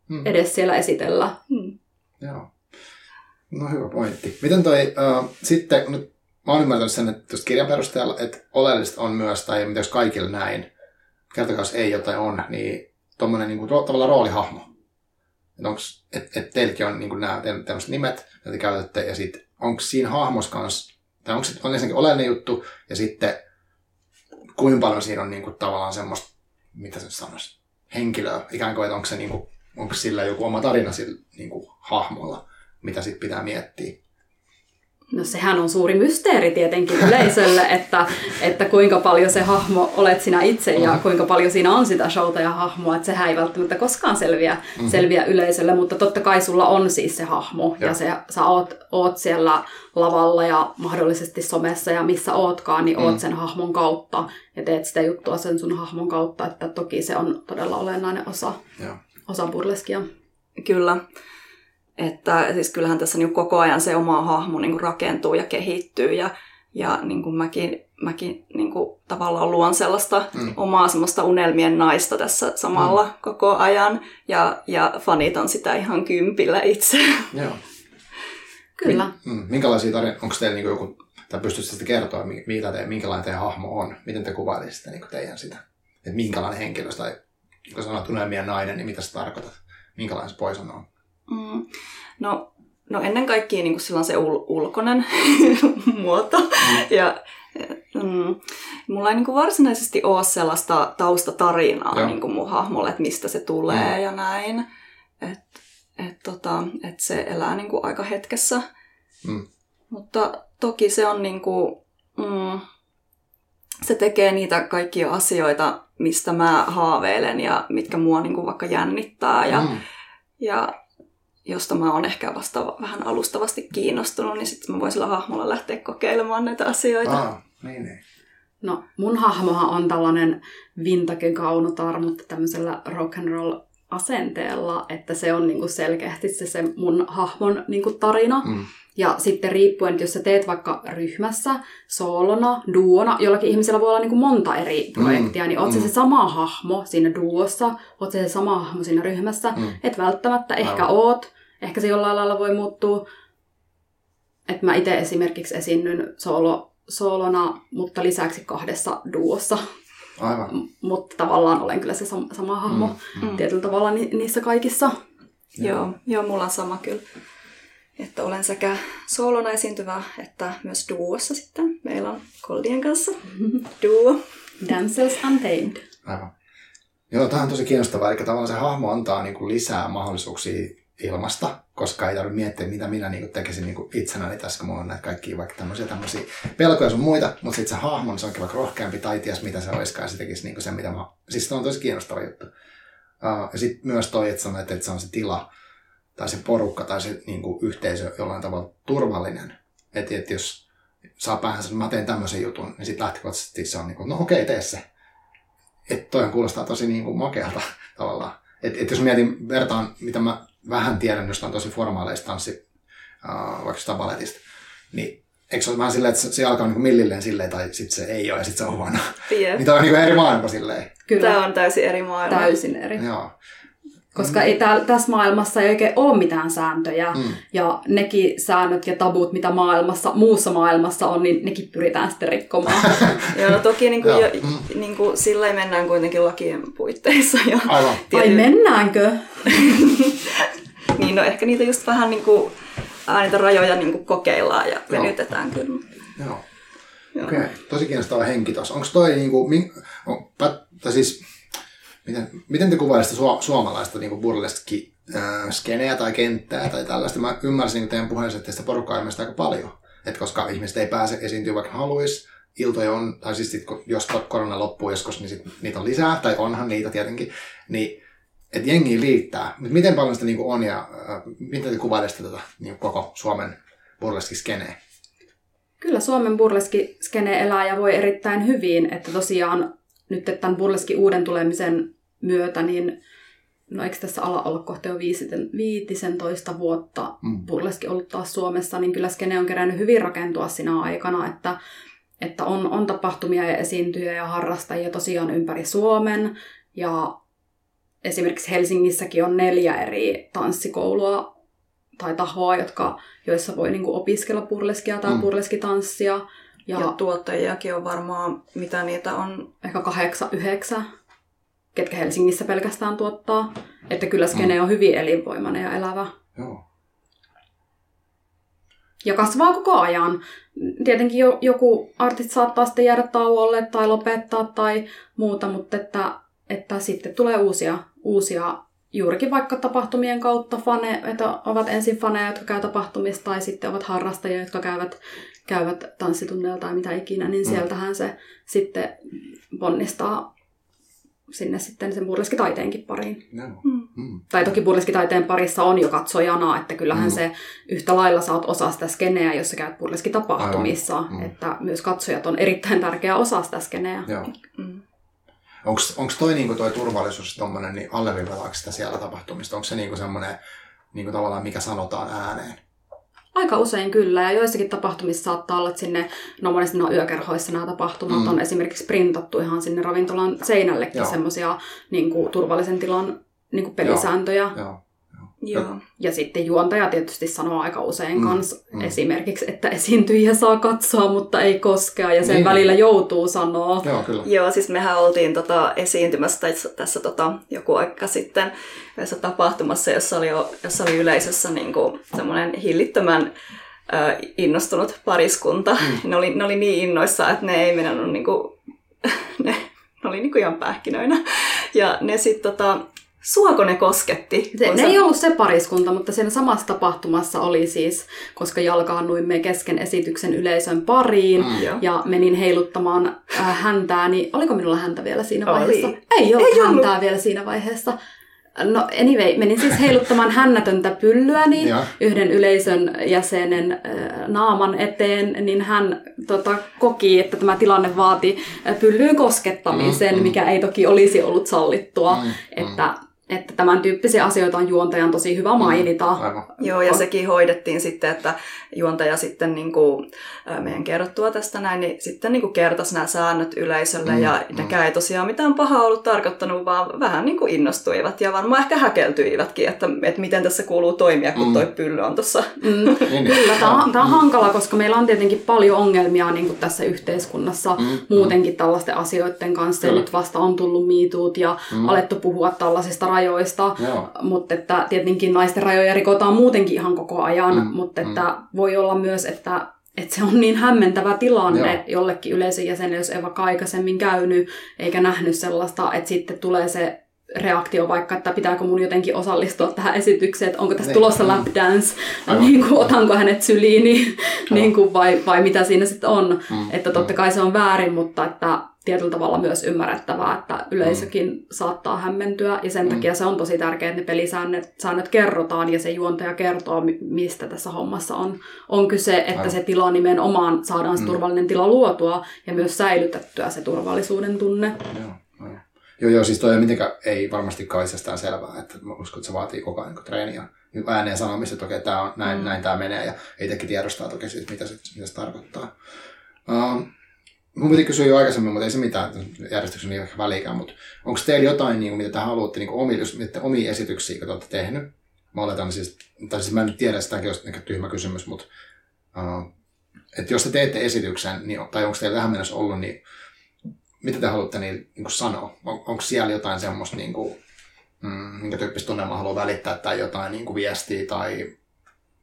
mm. edes siellä esitellä. Mm. Joo. No hyvä pointti. Miten toi, uh, sitten, nyt mä oon ymmärtänyt sen, että kirjan perusteella, että oleellista on myös, tai mitä jos kaikille näin, kertokaa jos ei jotain on, niin tuommoinen niin kuin, tavallaan roolihahmo. Että onks, et, et teilläkin on niin nämä tämmöiset nimet, joita te käytätte, ja sitten onko siinä hahmossa kanssa, tai onko se on ensinnäkin oleellinen juttu, ja sitten kuinka paljon siinä on niin kuin, tavallaan semmoista mitä se sanoisi, henkilöä, ikään kuin, että onko, se, niin kuin, onko sillä joku oma tarina sillä niin kuin, hahmolla, mitä sitten pitää miettiä. No sehän on suuri mysteeri tietenkin yleisölle, että, että kuinka paljon se hahmo olet sinä itse ja mm. kuinka paljon siinä on sitä showta ja hahmoa, että sehän ei välttämättä koskaan selviä, mm-hmm. selviä yleisölle, mutta totta kai sulla on siis se hahmo ja, ja se, sä oot, oot siellä lavalla ja mahdollisesti somessa ja missä ootkaan, niin oot mm. sen hahmon kautta ja teet sitä juttua sen sun hahmon kautta, että toki se on todella olennainen osa, ja. osa burleskia. Kyllä. Että siis kyllähän tässä niin koko ajan se oma hahmo niin rakentuu ja kehittyy ja, ja niin kuin mäkin, mäkin niin kuin tavallaan luon sellaista mm. omaa semmoista unelmien naista tässä samalla mm. koko ajan ja, ja fanitan sitä ihan kympillä itse. Joo. Kyllä. Mm. Minkälaisia tarinoita, onko teillä niin joku, tai pystytte sitten kertoa, mitä te, minkälainen teidän hahmo on? Miten te kuvailisitte niin teidän sitä? Että minkälainen henkilö, tai kun sanot unelmien nainen, niin mitä sä tarkoitat? Minkälainen se poison on? Mm. No, no ennen kaikkea niin kuin se ul- ulkoinen muoto. Mm. Ja, mm, mulla ei niin kuin varsinaisesti ole sellaista taustatarinaa niin kuin mun hahmolle, että mistä se tulee mm. ja näin. Että et, tota, et se elää niin kuin aika hetkessä. Mm. Mutta toki se on niin kuin, mm, se tekee niitä kaikkia asioita, mistä mä haaveilen ja mitkä mua niin kuin vaikka jännittää ja, mm. ja josta mä oon ehkä vasta vähän alustavasti kiinnostunut, niin sitten mä voin sillä hahmolla lähteä kokeilemaan näitä asioita. Ah, niin, niin. No mun hahmohan on tällainen vintage kaunotar, mutta tämmöisellä rock and roll asenteella, että se on niinku selkeästi se, se mun hahmon niinku tarina. Mm. Ja sitten riippuen, että jos sä teet vaikka ryhmässä, soolona, duona, jollakin ihmisellä voi olla niin kuin monta eri mm. projektia, mm. niin oot mm. se sama hahmo siinä duossa, oot se sama hahmo siinä ryhmässä, mm. et välttämättä ehkä Aivan. oot, ehkä se jollain lailla voi muuttua, että mä itse esimerkiksi esiinnyn soolo, soolona, mutta lisäksi kahdessa duossa. Aivan. M- mutta tavallaan olen kyllä se sama, sama hahmo mm. Mm. tietyllä tavalla ni- niissä kaikissa. Joo. Joo, joo, mulla on sama kyllä. Että olen sekä soolona esiintyvä että myös duossa sitten. Meillä on Koldien kanssa duo. Dancers Untamed. Aivan. Joo, tämä on tosi kiinnostavaa. Eli tavallaan se hahmo antaa niin kuin lisää mahdollisuuksia ilmasta, koska ei tarvitse miettiä, mitä minä niin kuin tekisin niin kuin itsenäni tässä, kun mulla on näitä kaikkia vaikka tämmöisiä, tämmöisiä pelkoja sun muita, mutta sitten se hahmo, niin se onkin vaikka rohkeampi tai ties mitä se olisikaan, ja se tekisi niin kuin se, mitä mä... Siis se on tosi kiinnostava juttu. Uh, ja sitten myös toi, että sanoit, että se on se tila, tai se porukka tai se niin kuin, yhteisö jollain tavalla turvallinen. Että et jos saa päähän että mä teen tämmöisen jutun, niin sitten lähtökohtaisesti se on niin kuin, no okei, tee se. Että toi kuulostaa tosi niin kuin, makealta tavallaan. Että et jos mietin, vertaan, mitä mä vähän tiedän jostain tosi formaaleista tanssi, uh, vaikka sitä balletista, niin eikö se ole vähän silleen, että se, se alkaa niin millilleen silleen, tai sitten se ei ole, ja sitten se on huono. Yeah. niin tämä on niin eri maailma silleen. Kyllä. Tämä on täysin eri maailma. Täysin eri. Joo. Koska mm. ei tässä maailmassa ei oikein ole mitään sääntöjä. Mm. Ja nekin säännöt ja tabut, mitä maailmassa, muussa maailmassa on, niin nekin pyritään sitten rikkomaan. Joo, no toki niin kuin, jo, mm. niin kuin, sillä mennään kuitenkin lakien puitteissa. Ja Aivan. Ai mennäänkö? niin, no ehkä niitä just vähän niin kuin, niitä rajoja niin kuin kokeillaan ja venytetään kyllä. Joo. Okei, okay. tosi kiinnostava henki tuossa. Onko toi niin kuin, on, tai siis Miten, miten te kuvailisitte su- suomalaista niin burleski äh, skeneä tai kenttää tai tällaista? Mä ymmärsin niin teidän puheessa, että sitä porukkaa on aika paljon. Et koska ihmiset ei pääse esiintyä vaikka haluaisi, iltoja on, tai siis sit, jos korona loppuu joskus, niin sit niitä on lisää, tai onhan niitä tietenkin, niin että jengi liittää. Mutta miten paljon sitä niin on ja äh, miten te kuvailisitte tätä niin koko Suomen burleski-skeneä? Kyllä Suomen burleski-skene elää ja voi erittäin hyvin, että tosiaan nyt tämän burleski uuden tulemisen myötä, niin no eikö tässä ala olla kohta jo 15 vuotta mm. burleski ollut taas Suomessa, niin kyllä skene on kerännyt hyvin rakentua sinä aikana, että, että on, on tapahtumia ja esiintyjä ja harrastajia tosiaan ympäri Suomen ja esimerkiksi Helsingissäkin on neljä eri tanssikoulua tai tahoa, jotka, joissa voi niin kuin, opiskella burleskia tai mm. burleskitanssia. Ja, ja tuottajiakin on varmaan, mitä niitä on? Ehkä kahdeksan, yhdeksän ketkä Helsingissä pelkästään tuottaa. Että kyllä skene mm. on hyvin elinvoimainen ja elävä. Joo. Ja kasvaa koko ajan. Tietenkin jo, joku artist saattaa sitten jäädä tauolle tai lopettaa tai muuta, mutta että, että sitten tulee uusia, uusia juurikin vaikka tapahtumien kautta fane, että ovat ensin faneja, jotka käy tapahtumista, tai sitten ovat harrastajia, jotka käyvät, käyvät tanssitunneilla tai mitä ikinä, niin mm. sieltähän se sitten ponnistaa sinne sitten sen burleskitaiteenkin pariin. No. Mm. Mm. Tai toki burleskitaiteen parissa on jo katsojana, että kyllähän mm. se yhtä lailla saat osa sitä skeneä, jos sä käyt burleskitapahtumissa. Mm. Että myös katsojat on erittäin tärkeä osa sitä skeneä. Mm. Onko toi, niinku toi turvallisuus tommonen, niin alleviivataanko sitä siellä tapahtumista? Onko se niinku semmoinen niinku tavallaan, mikä sanotaan ääneen? Aika usein kyllä, ja joissakin tapahtumissa saattaa olla, että sinne, no monesti ne on yökerhoissa nämä tapahtumat, mm. on esimerkiksi printattu ihan sinne ravintolan seinällekin semmoisia niin turvallisen tilan niin kuin pelisääntöjä. Joo. Joo. Joo. Ja sitten juontaja tietysti sanoo aika usein mm, kans mm. esimerkiksi, että esiintyjiä saa katsoa, mutta ei koskea, ja sen niin. välillä joutuu sanoa. Joo, kyllä. Joo, siis mehän oltiin tota esiintymässä tässä, tässä tota, joku aika sitten yhdessä tapahtumassa, jossa oli, jossa oli yleisössä niin kuin, semmoinen hillittömän äh, innostunut pariskunta. Mm. Ne, oli, ne oli niin innoissa, että ne ei mennyt niin kuin, ne, ne oli niin kuin ihan pähkinöinä. Ja ne sitten tota, Suako ne kosketti? Se, ne sä- ei ollut se pariskunta, mutta siinä samassa tapahtumassa oli siis, koska jalkaannuimme kesken esityksen yleisön pariin Mm. Ja menin heiluttamaan äh, häntää, niin oliko minulla häntä vielä siinä Oli. vaiheessa? Ei ollut Ei ollut. häntää vielä siinä vaiheessa. No anyway, menin siis heiluttamaan hännätöntä pyllyäni Joo. yhden yleisön jäsenen äh, naaman eteen, niin hän tota, koki, että tämä tilanne vaati äh, pyllyyn koskettamisen, Mm, mm. mikä ei toki olisi ollut sallittua. Mm, mm. Että, tämän tyyppisiä asioita on juontajan tosi hyvä mainita. Aivan. Joo, ja sekin hoidettiin sitten, että juontaja sitten niin kuin, meidän kerrottua tästä näin, niin sitten niin kuin kertasi nämä säännöt yleisölle, Mm, ja mm. nekään ei tosiaan mitään pahaa ollut tarkoittanut, vaan vähän niin kuin innostuivat, ja varmaan ehkä häkeltyivätkin, että, että miten tässä kuuluu toimia, kun Mm. toi pylly on tuossa. Mm. Niin, niin. Kyllä, tämä on, tämä on hankala, koska meillä on tietenkin paljon ongelmia niin kuin tässä yhteiskunnassa Mm, muutenkin tällaisten asioiden kanssa. Ja Kyllä. nyt vasta on tullut miituut ja Mm. alettu puhua tällaisista rajoista. Joo. Mutta että tietenkin naisten rajoja rikotaan muutenkin ihan koko ajan, Mm, mm, mutta että voi olla myös, että, että se on niin hämmentävä tilanne Joo. jollekin yleisön jäsenelle, jos ei vaikka aikaisemmin käynyt eikä nähnyt sellaista, että sitten tulee se reaktio vaikka, että pitääkö mun jotenkin osallistua tähän esitykseen, että onko tässä Niin. tulossa Mm. lap dance, Aivan. niin kuin, otanko hänet syliini niin kuin, vai, vai mitä siinä sitten on. Mm, Että totta kai se on väärin, mutta että tietyllä tavalla myös ymmärrettävää, että yleisökin saattaa hämmentyä ja sen Mm. takia se on tosi tärkeää, että ne pelisäännöt säännöt kerrotaan ja se juontaja kertoo, mi- mistä tässä hommassa on, on kyse, että Aivan. se tila nimenomaan saadaan se Mm. turvallinen tila luotua ja myös säilytettyä se turvallisuuden tunne. Joo, joo. Joo, siis toi ei mitenkään, ei varmastikaan itsestään selvää, että mä uskon, että se vaatii koko ajan niin treeniä ääneen sanomista, että okei, tää on, näin, mm. Näin tämä menee, ja itsekin tiedostaa toki siitä, mitä se, mitä se tarkoittaa. Um, mun piti kysyä jo aikaisemmin, mutta ei se mitään, järjestyksen niin ehkä väliikään, mutta onko teillä jotain, niin kuin, mitä te haluatte, niin omia, jos mietitte omia esityksiä, joita te olette tehnyt? Mä oletan siis, tai siis mä en nyt tiedä, sitäkin olisi ehkä tyhmä kysymys, mutta uh, että jos te teette esityksen, niin, tai onko teillä tähän mennessä ollut, niin mitä te haluatte niin, niin kuin sanoa? On, onko siellä jotain semmoista, niin kuin, mm, minkä tyyppistä tunnelmaa haluaa välittää, tai jotain niin kuin viestiä, tai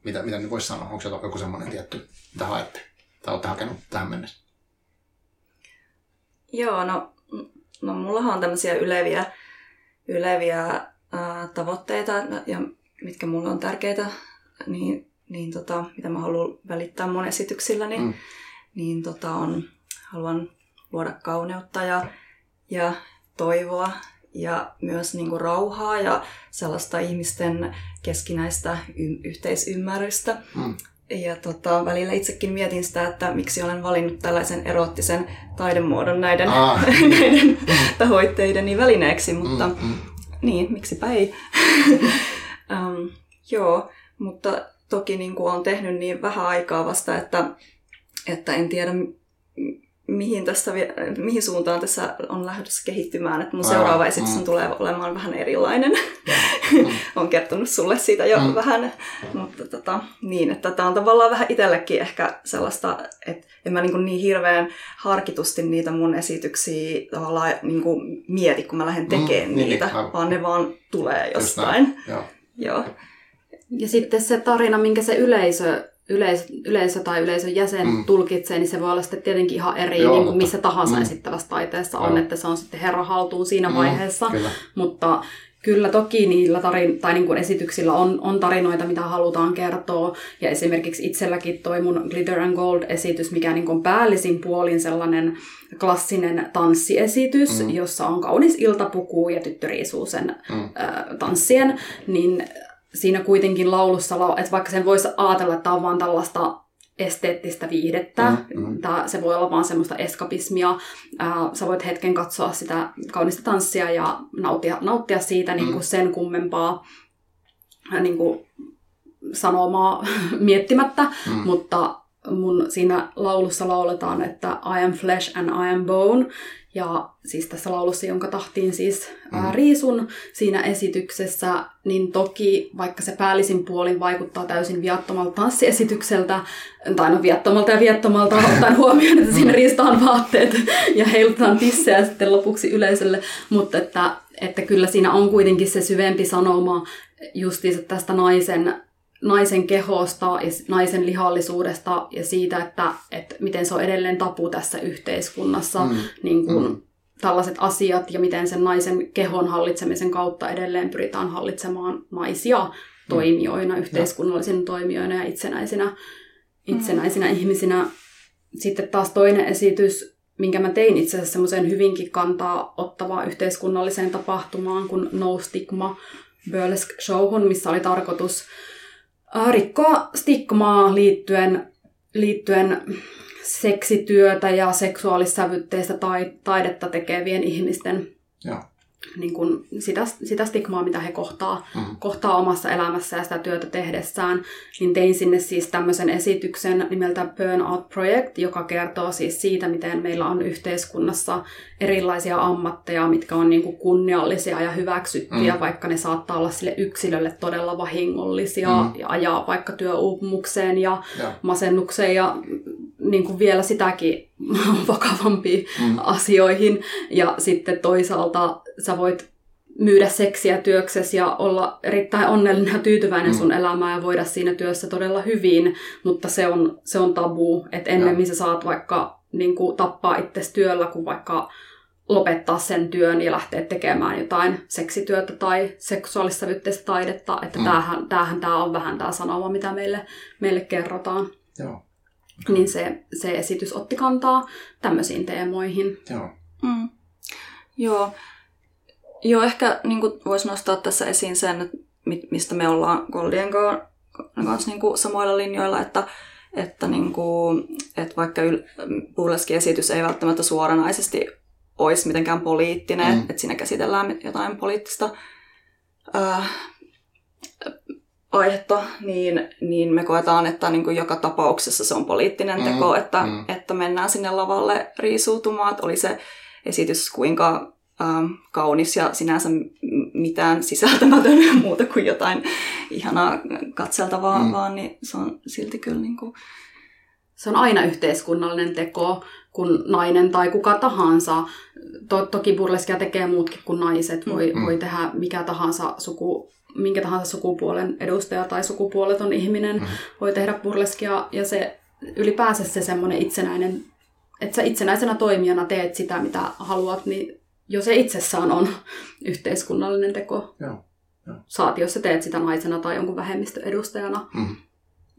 mitä, mitä nyt voisi sanoa? Onko joku, semmoinen tietty, mitä haette? Tai olette hakenut tähän mennessä? Joo, no, no mullahan on tämmöisiä yleviä, yleviä ää, tavoitteita, ja mitkä mulle on tärkeitä, niin, niin tota, mitä mä haluan välittää mun esityksilläni, Mm. mm. niin tota on, haluan luoda kauneutta ja, ja toivoa ja myös niin kuin rauhaa ja sellaista ihmisten keskinäistä y- yhteisymmärrystä. Mm. Ja tota, välillä itsekin mietin sitä, että miksi olen valinnut tällaisen eroottisen taidemuodon näiden, Ah. näiden tavoitteideni välineeksi, mutta Mm, mm. niin, miksipä ei. um, joo, mutta toki niin kuin olen tehnyt niin vähän aikaa vasta, että, että en tiedä mihin, tästä, mihin suuntaan tässä on lähdössä kehittymään. Että mun Aivan, seuraava esitys mm. tulee olemaan vähän erilainen. Mm. on kertonut sulle siitä jo Mm. mm. vähän. Mutta tota, niin, että tämä on tavallaan vähän itsellekin ehkä sellaista, että en mä niin, kuin niin hirveän harkitusti niitä mun esityksiä tavallaan niin kuin mieti, kun mä lähden Mm, tekemään niin, niitä, aivan. vaan ne vaan tulee jostain. Joo. Joo. Ja sitten se tarina, minkä se yleisö, yleisö, yleisö tai yleisön jäsen Mm. tulkitsee, niin se voi olla sitten tietenkin ihan eri, Joo, niin kuin missä tahansa Mm. esittävässä taiteessa on, Joo. että se on sitten herra haltuun siinä Mm, vaiheessa. Kyllä. Mutta kyllä toki niillä tarin, tai niin kuin esityksillä on, on tarinoita, mitä halutaan kertoa. Ja esimerkiksi itselläkin toi mun Glitter and Gold-esitys, mikä niin kuin päällisin puolin sellainen klassinen tanssiesitys, Mm. jossa on kaunis iltapuku ja tyttö riisuu sen Mm. äh, tanssien, niin siinä kuitenkin laulussa, lau- että vaikka sen voisi ajatella, että tämä on vaan tällaista esteettistä viihdettä. Mm, mm. Tää, se voi olla vaan semmoista eskapismia. Ää, sä voit hetken katsoa sitä kaunista tanssia ja nauttia, nauttia siitä niin kuin sen kummempaa niin kuin sanomaa miettimättä. Mm. Mutta mun siinä laulussa lauletaan, että I am flesh and I am bone. Ja siis tässä laulussa, jonka tahtiin siis ää, Mm. riisun siinä esityksessä, niin toki vaikka se päällisin puolin vaikuttaa täysin viattomalta tanssiesitykseltä, tai no viattomalta ja viattomalta ottaen huomioon, että siinä riistaan vaatteet ja heilutetaan tissejä sitten lopuksi yleisölle, mutta että, että kyllä siinä on kuitenkin se syvempi sanoma justiinsa tästä naisen naisen kehosta ja naisen lihallisuudesta ja siitä, että, että miten se on edelleen tapu tässä yhteiskunnassa. Mm. Niin kuin, Mm. tällaiset asiat ja miten sen naisen kehon hallitsemisen kautta edelleen pyritään hallitsemaan naisia toimijoina, yhteiskunnallisina toimijoina ja itsenäisinä, itsenäisinä ihmisinä. Sitten taas toinen esitys, minkä mä tein itse asiassa semmoiseen hyvinkin kantaa ottavaa yhteiskunnalliseen tapahtumaan kuin No Stigma Burlesque Showhun, missä oli tarkoitus rikkoa stigmaa liittyen, liittyen seksityötä ja seksuaalissävytteistä tai taidetta tekevien ihmisten Joo. Niin kuin sitä, sitä stigmaa, mitä he kohtaa, Mm. kohtaa omassa elämässään ja sitä työtä tehdessään, niin tein sinne siis tämmöisen esityksen nimeltä Burnout Project, joka kertoo siis siitä, miten meillä on yhteiskunnassa erilaisia ammatteja, mitkä on niin kuin kunniallisia ja hyväksyttyjä, Mm. vaikka ne saattaa olla sille yksilölle todella vahingollisia Mm. ja ajaa vaikka työuupumukseen ja Joo. masennukseen ja niin kuin vielä sitäkin vakavampiin Mm. asioihin. Ja sitten toisaalta sä voit myydä seksiä työksesi ja olla erittäin onnellinen ja tyytyväinen Mm. sun elämään ja voida siinä työssä todella hyvin, mutta se on, se on tabu, että ennemmin sä saat vaikka niin kuin, tappaa itsesi työllä, kuin vaikka lopettaa sen työn ja lähteä tekemään jotain seksityötä tai seksuaalissävytteistä taidetta, että Mm. mm. tämähän, tämähän tämä on vähän tämä sanoma, mitä meille, meille kerrotaan. Joo. Niin se, se esitys otti kantaa tämmöisiin teemoihin. Joo. Mm. Joo. Joo, ehkä niin voisi nostaa tässä esiin sen, että mi- mistä me ollaan Goldien ka- kanssa niin kuin samoilla linjoilla, että, että, niin kuin, että vaikka yl- Burleskin esitys ei välttämättä suoranaisesti olisi mitenkään poliittinen, Mm. mm. että siinä käsitellään jotain poliittista äh, aihetta, niin, niin me koetaan, että niin kuin joka tapauksessa se on poliittinen Mm, teko, että, mm. että mennään sinne lavalle riisuutumaan, että oli se esitys kuinka ähm, kaunis ja sinänsä mitään sisältämätön muuta kuin jotain ihanaa katseltavaa, Mm. vaan niin se on silti kyllä niin kuin, Se on aina yhteiskunnallinen teko, kun nainen tai kuka tahansa. To, toki burleskia tekee muutkin kuin naiset. Voi, mm. voi tehdä mikä tahansa suku, minkä tahansa sukupuolen edustaja tai sukupuoleton ihminen Mm. voi tehdä burleskia. Ja se ylipäänsä se semmoinen itsenäinen, että sä itsenäisenä toimijana teet sitä, mitä haluat, niin jo se itsessään on yhteiskunnallinen teko. Joo. Joo. Saati, jos sä teet sitä naisena tai jonkun vähemmistön edustajana Mm.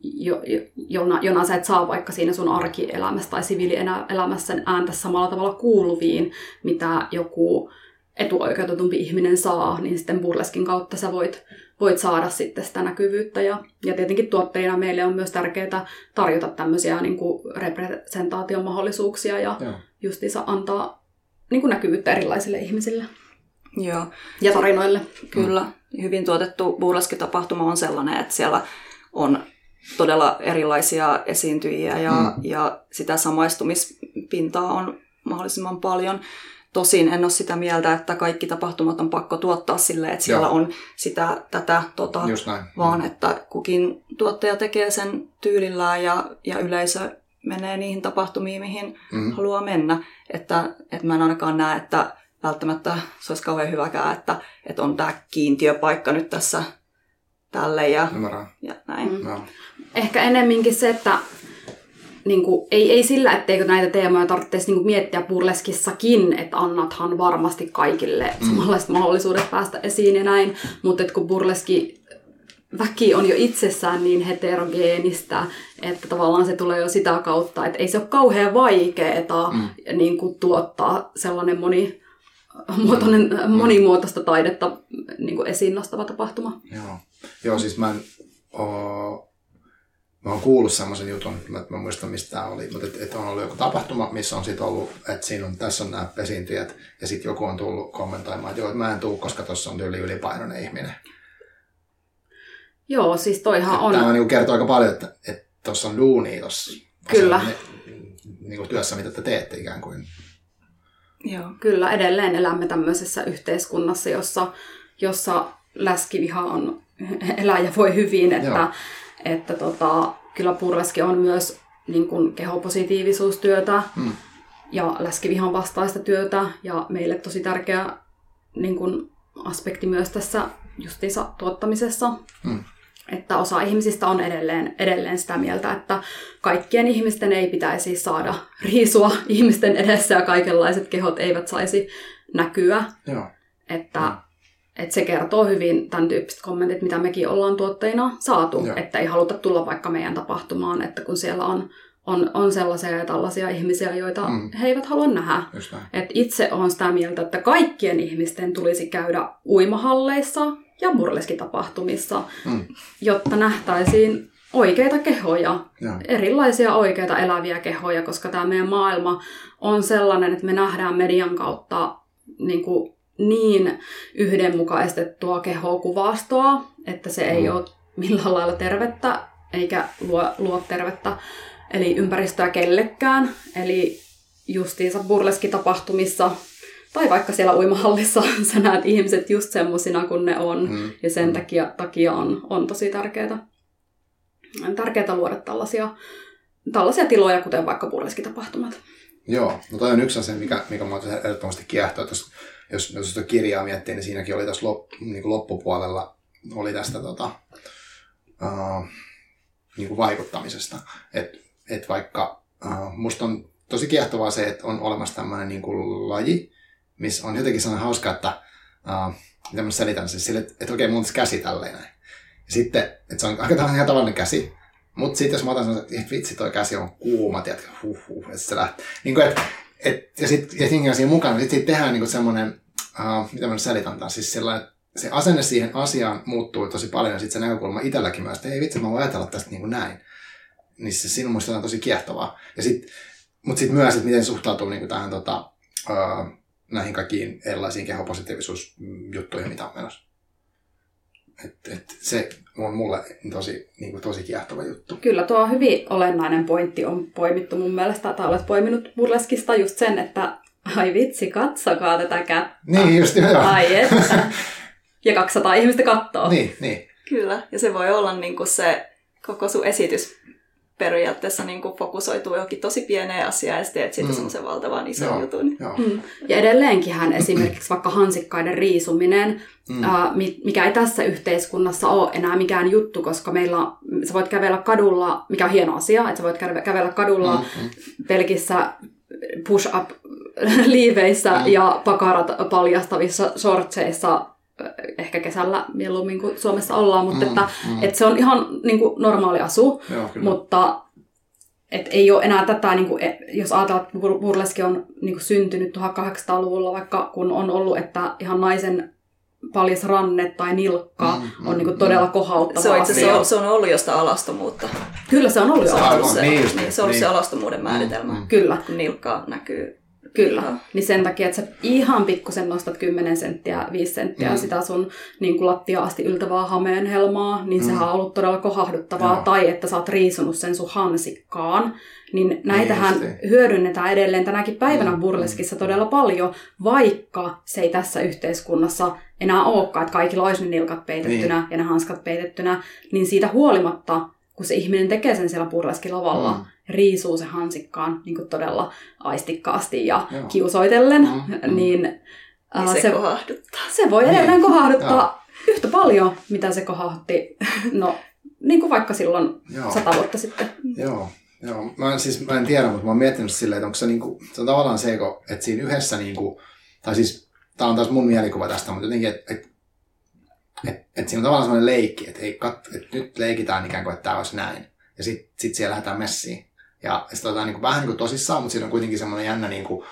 jo, jo, jona, jona sä et saa vaikka siinä sun arkielämässä tai siviilielämässä ääntä samalla tavalla kuuluviin, mitä joku etuoikeutetumpi ihminen saa, niin sitten burleskin kautta sä voit, voit saada sitten sitä näkyvyyttä. Ja, ja tietenkin tuotteina meille on myös tärkeää tarjota tämmöisiä niin kuin representaation mahdollisuuksia ja Joo. justiinsa antaa niin kuin näkyvyyttä erilaisille ihmisille joo, ja tarinoille. Kyllä. Hyvin tuotettu burleski-tapahtuma on sellainen, että siellä on todella erilaisia esiintyjiä ja, Mm. mm. ja sitä samaistumispintaa on mahdollisimman paljon. Tosin en ole sitä mieltä, että kaikki tapahtumat on pakko tuottaa silleen, että siellä Joo. on sitä, tätä, tota, Just näin. vaan että kukin tuottaja tekee sen tyylillään ja, ja yleisö menee niihin tapahtumiin, mihin Mm. haluaa mennä. Että, että mä en ainakaan näe, että välttämättä se olisi kauhean hyväkään, että, että on tämä kiintiöpaikka nyt tässä tälle ja, Ymmärrän. ja näin. Mm. Joo. ehkä ennemminkin se, että niin kuin, ei, ei sillä, etteikö näitä teemoja tarvitsisi niin miettiä burleskissakin, että annathan varmasti kaikille Mm. samanlaiset mahdollisuudet päästä esiin ja näin, mutta että kun burleski väki on jo itsessään niin heterogeenistä, että tavallaan se tulee jo sitä kautta, että ei se ole kauhean vaikeaa Mm. niin kuin tuottaa sellainen moni, muotoinen, monimuotoista taidetta niin kuin esiin nostava tapahtuma. Joo. Joo, siis mä en oo, mä oon kuullut semmoisen jutun, mä, mä muistan mistä tämä oli, mutta että et on ollut joku tapahtuma, missä on sit ollut, että siinä on, tässä on nämä esiintyjät, ja sitten joku on tullut kommentoimaan, että joo, että mä en tuu, koska tuossa on yli ylipainoinen ihminen. Joo, siis toihan on... Tämä niin kertoo aika paljon, että tuossa on duunia tuossa Kyllä. niin kuin työssä, mitä te teette ikään kuin. Joo. Kyllä, edelleen elämme tämmöisessä yhteiskunnassa, jossa, jossa läskiviha on elää ja voi hyvin, Joo. Että, tota, kyllä purleski on myös niin kuin kehopositiivisuustyötä Mm. ja läskivihan vastaista työtä ja meille tosi tärkeä niin kuin aspekti myös tässä justiinsa tuottamisessa. Mm. että osa ihmisistä on edelleen, edelleen sitä mieltä, että kaikkien ihmisten ei pitäisi saada riisua ihmisten edessä ja kaikenlaiset kehot eivät saisi näkyä. Joo. Että, mm. Että se kertoo hyvin tämän tyyppiset kommentit, mitä mekin ollaan tuottajina saatu, Joo. että ei haluta tulla vaikka meidän tapahtumaan, että kun siellä on on, on sellaisia ja tällaisia ihmisiä, joita mm. he eivät halua nähdä. Et itse olen sitä mieltä, että kaikkien ihmisten tulisi käydä uimahalleissa ja burleskitapahtumissa, mm. jotta nähtäisiin oikeita kehoja, ja. erilaisia oikeita eläviä kehoja, koska tämä meidän maailma on sellainen, että me nähdään median kautta niin, kuin niin yhdenmukaistettua kehokuvastoa, että se ei mm. ole millään lailla tervettä eikä luo, luo tervettä eli ympäristöä kellekään. Eli justiinsa burleskitapahtumissa tai vaikka siellä uimahallissa sä näet ihmiset just semmosina kuin ne on. Mm. Ja sen takia, takia on, on tosi tärkeää, tärkeää luoda tällaisia, tällaisia tiloja, kuten vaikka burleskitapahtumat. Joo, no toi on yksi asia, mikä, mikä mua ehdottomasti kiehtoo. Jos, jos, jos sitä kirjaa miettii, niin siinäkin oli tässä lop, niin kuin loppupuolella oli tästä tota, uh, niin kuin vaikuttamisesta. Että et vaikka uh, musta on tosi kiehtovaa se, että on olemassa tämmöinen niin kuin laji, missä on jotenkin sellainen hauska, että uh, miten mä selitän sen sille, että, että okei, mulla käsi tälleen näin. Ja sitten, että se on aika ihan tavallinen käsi, mutta sitten jos mä otan sellaisen, että vitsi, toi käsi on kuuma, tiedätkö, huh, huh, että se lähtee. Niin kuin, et, et, ja sitten ja siinä siinä mukana, niin sitten tehdään niin semmoinen, uh, mitä mä selitän tämän, siis sellainen, se asenne siihen asiaan muuttuu tosi paljon ja sitten se näkökulma itselläkin myös, että ei vitsi, mä voin ajatella tästä niin kuin näin niin se sinun muista on tosi kiehtovaa. Ja sit, mutta sitten myös, että miten suhtautuu niin tähän tota, öö, näihin kaikkiin erilaisiin kehopositiivisuusjuttuihin, mitä on menossa. Et, et se on mulle tosi, niin kuin, tosi kiehtova juttu. Kyllä, tuo hyvin olennainen pointti on poimittu mun mielestä, tai olet poiminut burleskista just sen, että ai vitsi, katsokaa tätä kättä. Niin, just joo. Ai että. Ja 200 ihmistä katsoo. Niin, niin. Kyllä, ja se voi olla niin kuin se koko sun esitys periaatteessa niin kuin fokusoituu johonkin tosi pieneen asiaan ja sitten teet siitä mm. semmoisen valtavan ison joo, jutun. Joo. Mm. Ja edelleenkinhän esimerkiksi vaikka hansikkaiden riisuminen, mm. ää, mikä ei tässä yhteiskunnassa ole enää mikään juttu, koska meillä sä voit kävellä kadulla, mikä on hieno asia, että sä voit kävellä kadulla mm, mm. pelkissä push-up liiveissä mm. ja pakarat paljastavissa shortseissa ehkä kesällä mieluummin kuin Suomessa ollaan, mutta mm, että, mm. että se on ihan niin kuin normaali asu, Joo, mutta et ei ole enää tätä, niin kuin, jos ajatellaan, että burleski on niin kuin syntynyt 1800-luvulla, vaikka kun on ollut, että ihan naisen paljas ranne tai nilkka mm, on niin kuin todella mm. kohauttava se on, itse, se, on, se on ollut jostain alastomuutta. Kyllä se on ollut se jo. On, se, niin, niin, se on ollut niin. se alastomuuden määritelmä. Mm, Kyllä. Kun nilkka näkyy Kyllä, Joo. niin sen takia, että sä ihan pikkusen nostat 10 senttiä, 5 senttiä mm. sitä sun niin kuin lattia asti yltävää hameen helmaa, niin mm. sehän on ollut todella kohahduttavaa. Joo. Tai että sä oot riisunut sen sun hansikkaan. Niin näitähän niin, hyödynnetään edelleen tänäkin päivänä mm. burleskissa todella paljon, vaikka se ei tässä yhteiskunnassa enää olekaan, että kaikilla olisi ne nilkat peitettynä niin. ja ne hanskat peitettynä, niin siitä huolimatta, kun se ihminen tekee sen siellä burleskilavalla, mm riisuu se hansikkaan niin kuin todella aistikkaasti ja Joo. kiusoitellen, mm, mm. niin, niin se, se kohahduttaa. Se voi edelleen niin. kohahduttaa Joo. yhtä paljon, mitä se kohahdutti, no niin kuin vaikka silloin Joo. sata vuotta sitten. Joo. Joo, mä en, siis, mä en tiedä, mutta mä oon miettinyt silleen, että onko se, niinku, se on tavallaan se, että siinä yhdessä, niinku, tai siis, tämä on taas mun mielikuva tästä, mutta jotenkin, että et, et, et siinä on tavallaan sellainen leikki, että, että nyt leikitään ikään kuin, että tämä olisi näin. Ja sitten sit siellä lähdetään messiin. Ja sitten otetaan niin vähän niin kuin tosissaan, mutta siinä on kuitenkin semmoinen jännä niin kuin,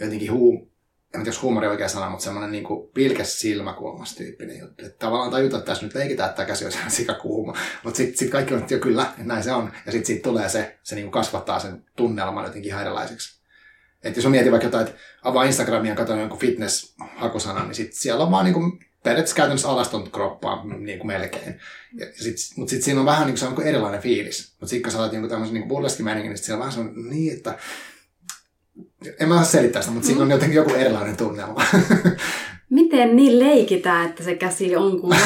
jotenkin huu, en tiedä, jos huumori oikea sana, mutta semmoinen niin kuin pilkäs silmäkulmas tyyppinen juttu. Että tavallaan tajuta, että tässä nyt leikitään, että käsi on ihan sikakuuma. Mutta sitten sit kaikki on, että jo kyllä, näin se on. Ja sitten siitä tulee se, se niin kuin kasvattaa sen tunnelman jotenkin ihan erilaiseksi. Että jos on mietin vaikka jotain, että avaa Instagramia ja katson jonkun fitness-hakusanan, niin sit siellä on vaan niin kuin periaatteessa käytännössä alaston kroppaa niin kuin melkein. Ja sit, mutta sitten siinä on vähän niin kuin, se on niin erilainen fiilis. Mutta sitten kun sä olet niin tämmöisen niin burleski-meiningin, niin siellä on vähän se on niin, että en mä saa selittää sitä, mutta siinä on jotenkin joku erilainen tunnelma. Miten niin leikitään, että se käsi on kuin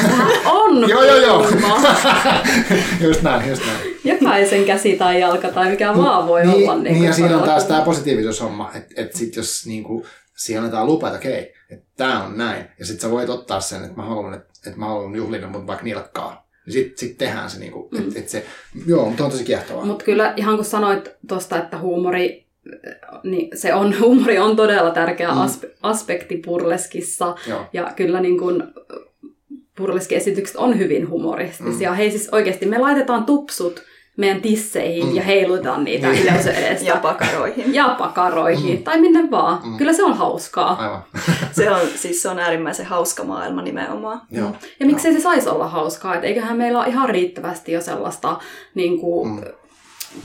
on Joo, joo, joo. just näin, just näin. Jokaisen käsi tai jalka tai mikä vaan voi niin, olla. Niin, niin ja siinä on taas tämä positiivisuushomma, että et sitten jos niinku, siihen annetaan lupa, että okei, että tämä on näin. Ja sitten sä voit ottaa sen, että mä haluan, että, että mä haluan juhlina, mutta vaikka nilkkaa. niin sitten sit tehdään se, niinku, mm. että et se, joo, mutta on tosi kiehtovaa. Mutta kyllä ihan kun sanoit tuosta, että huumori, niin se on, huumori on todella tärkeä mm. aspe, aspekti purleskissa. Joo. Ja kyllä niin kun, purleskiesitykset on hyvin humoristisia. Mm. Hei siis oikeasti me laitetaan tupsut meidän tisseihin mm. ja heilutaan niitä Niin. yleisön edestä. Ja pakaroihin. ja pakaroihin, Mm. tai minne vaan. Mm. Kyllä se on hauskaa. Aivan. Se on, siis se on äärimmäisen hauska maailma nimenomaan. joo. Ja miksei se saisi olla hauskaa, että eiköhän meillä ole ihan riittävästi jo sellaista niin kuin, Mm.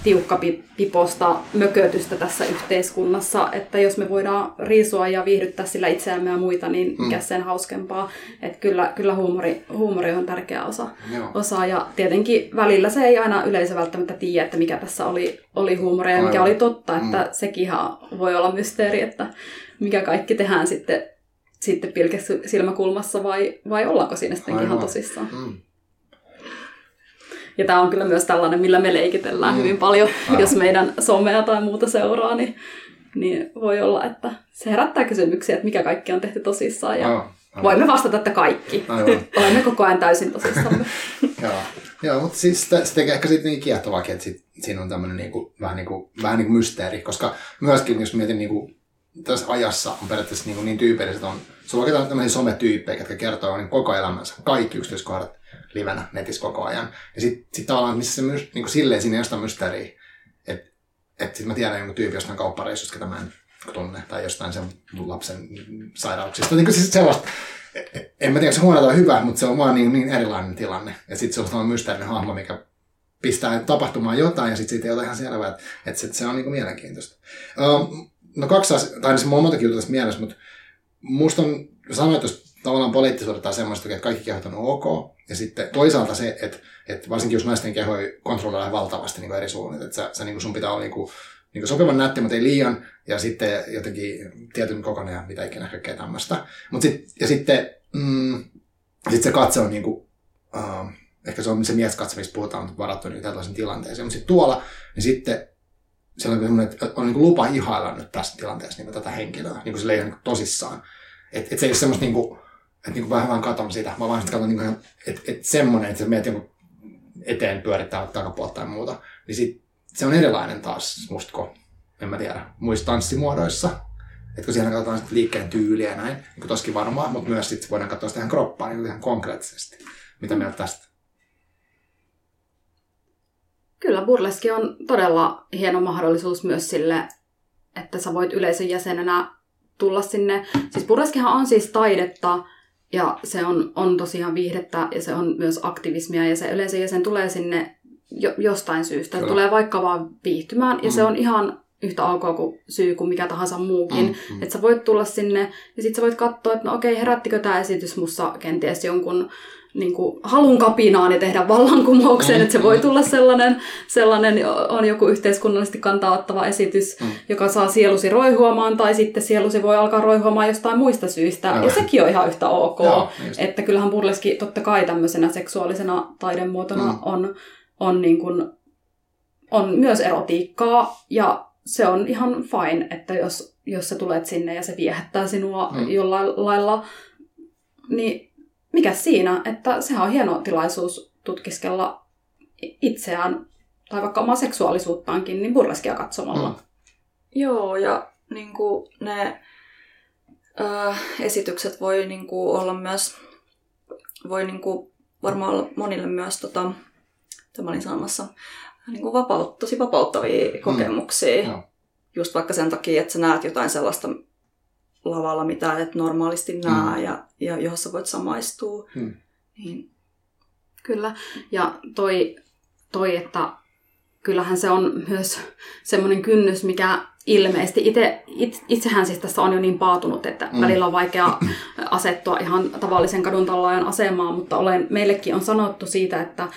Tiukkapiposta mökötystä tässä yhteiskunnassa, että jos me voidaan riisua ja viihdyttää sillä itseämme ja muita, niin mikä sen hauskempaa. Että kyllä, kyllä huumori, huumori on tärkeä osa, Joo. osa. Ja tietenkin välillä se ei aina yleisö välttämättä tiedä, että mikä tässä oli, oli huumoria ja mikä Aivan. oli totta. Että sekin voi olla mysteeri, että mikä kaikki tehdään sitten sitten pilkessä silmäkulmassa vai, vai ollaanko siinä sitten ihan tosissaan. Mm. Ja tämä on kyllä myös tällainen, millä me leikitellään Mm. hyvin paljon, Aivan. jos meidän somea tai muuta seuraa, niin, niin voi olla, että se herättää kysymyksiä, että mikä kaikki on tehty tosissaan. Ja. Aivan. voimme vastata, että kaikki. Aivan. Olemme koko ajan täysin tosissamme. Joo, Joo mutta siis se tekee ehkä sitten niin kiehtovaakin, että sit, siinä on tämmöinen niinku, vähän, niinku, vähän niinku mysteeri, koska myöskin jos mietin niinku, tässä ajassa on periaatteessa niinku niin tyypilliset on, sulla on tämmöisiä sometyyppejä, jotka kertoo niin koko elämänsä, kaikki yksityiskohdat livenä netissä koko ajan. Ja sitten sit tavallaan, missä se mys, niinku silleen siinä sitä mysteeriä, että et sit mä tiedän jonkun tyypin jostain kauppareissusta, ketä mä en tunne, tai jostain sen lapsen sairauksista. Niin kuin siis sellaista, en mä tiedä, se huono tai hyvä, mutta se on vaan niin, niin erilainen tilanne. Ja sitten se on sellainen mysteerinen hahmo, mikä pistää tapahtumaan jotain, ja sitten siitä ei ole ihan selvää, että, että se, se on niin mielenkiintoista. Um, no kaksi asiaa, tai siis mulla on montakin juttua tässä mielessä, mutta musta on, sanoit, jos tavallaan poliittisuudet tai semmoista, että kaikki kehot on ok, ja sitten toisaalta se, että, että varsinkin jos naisten kehoja kontrolloidaan valtavasti niin eri suunnit, että sä, sä, niin sun pitää olla niin kuin, niin kuin sopivan nätti, mutta ei liian, ja sitten jotenkin tietyn kokoinen ja mitä ikinä kaikkea tämmöistä. Mut sit, ja sitten mm, sit se katse on niinku, uh, ehkä se on se mieskatse, mistä puhutaan varattu niin tällaisen tilanteeseen, mutta sitten tuolla, niin sitten siellä on että on niinku lupa ihailla nyt tässä tilanteessa niin tätä henkilöä, niin kuin se ihan niin tosissaan. Että et se ei ole semmoista niinku, että niinku vähän vaan katon sitä, mä vaan sitten katon niinku, että et semmoinen, että sä menet jonkun eteen pyörittää takapuolta tai muuta, niin sit se on erilainen taas musta kuin, en mä tiedä, muissa tanssimuodoissa. Että kun siellä katsotaan sit liikkeen tyyliä ja näin, niin kuin toskin varmaan, mutta myös sit voidaan katsoa sitä ihan kroppaa niin kuin ihan konkreettisesti. Mitä mieltä tästä? Kyllä burleski on todella hieno mahdollisuus myös sille, että sä voit yleisön jäsenenä tulla sinne. Siis burleskihan on siis taidetta ja se on, on tosiaan viihdettä ja se on myös aktivismia ja se yleisön jäsen tulee sinne jo, jostain syystä. Kyllä. Tulee vaikka vaan viihtymään ja Mm. se on ihan yhtä ok kuin syy kuin mikä tahansa muukin. Mm, mm. Että sä voit tulla sinne ja sitten sä voit katsoa, että no okei, herättikö tämä esitys mussa kenties jonkun niin kuin, halun kapinaan ja tehdä vallankumouksen, Mm, että se voi tulla sellainen, sellainen, on joku yhteiskunnallisesti kantaa ottava esitys, Mm. joka saa sielusi roihuamaan, tai sitten sielusi voi alkaa roihuamaan jostain muista syistä, Aivan. ja sekin on ihan yhtä ok. Joo, just. Että kyllähän burleski totta kai tämmöisenä seksuaalisena taidemuotona Mm. on, on, niin kuin, on myös erotiikkaa, ja se on ihan fine, että jos, jos sä tulet sinne ja se viehättää sinua mm. jollain lailla, niin mikä siinä, että sehän on hieno tilaisuus tutkiskella itseään tai vaikka omaa seksuaalisuuttaankin, niin burleskia katsomalla. Mm. Joo, ja niin kuin ne ö, esitykset voi niin kuin olla myös, voi niin kuin varmaan olla monille myös, tota, mitä mä olin sanomassa, niin kuin vapaut, tosi vapauttavia kokemuksia. Joo. Just vaikka sen takia, että sä näet jotain sellaista lavalla, mitä et normaalisti näe Mm. ja, ja johon voit samaistua. Mm. Niin, Kyllä. Ja toi, toi, että kyllähän se on myös semmoinen kynnys, mikä ilmeisesti itse, it, itsehän siis tässä on jo niin paatunut, että Mm. välillä on vaikea asettua ihan tavallisen kadun tallaajan asemaan, mutta olen, meillekin on sanottu siitä, että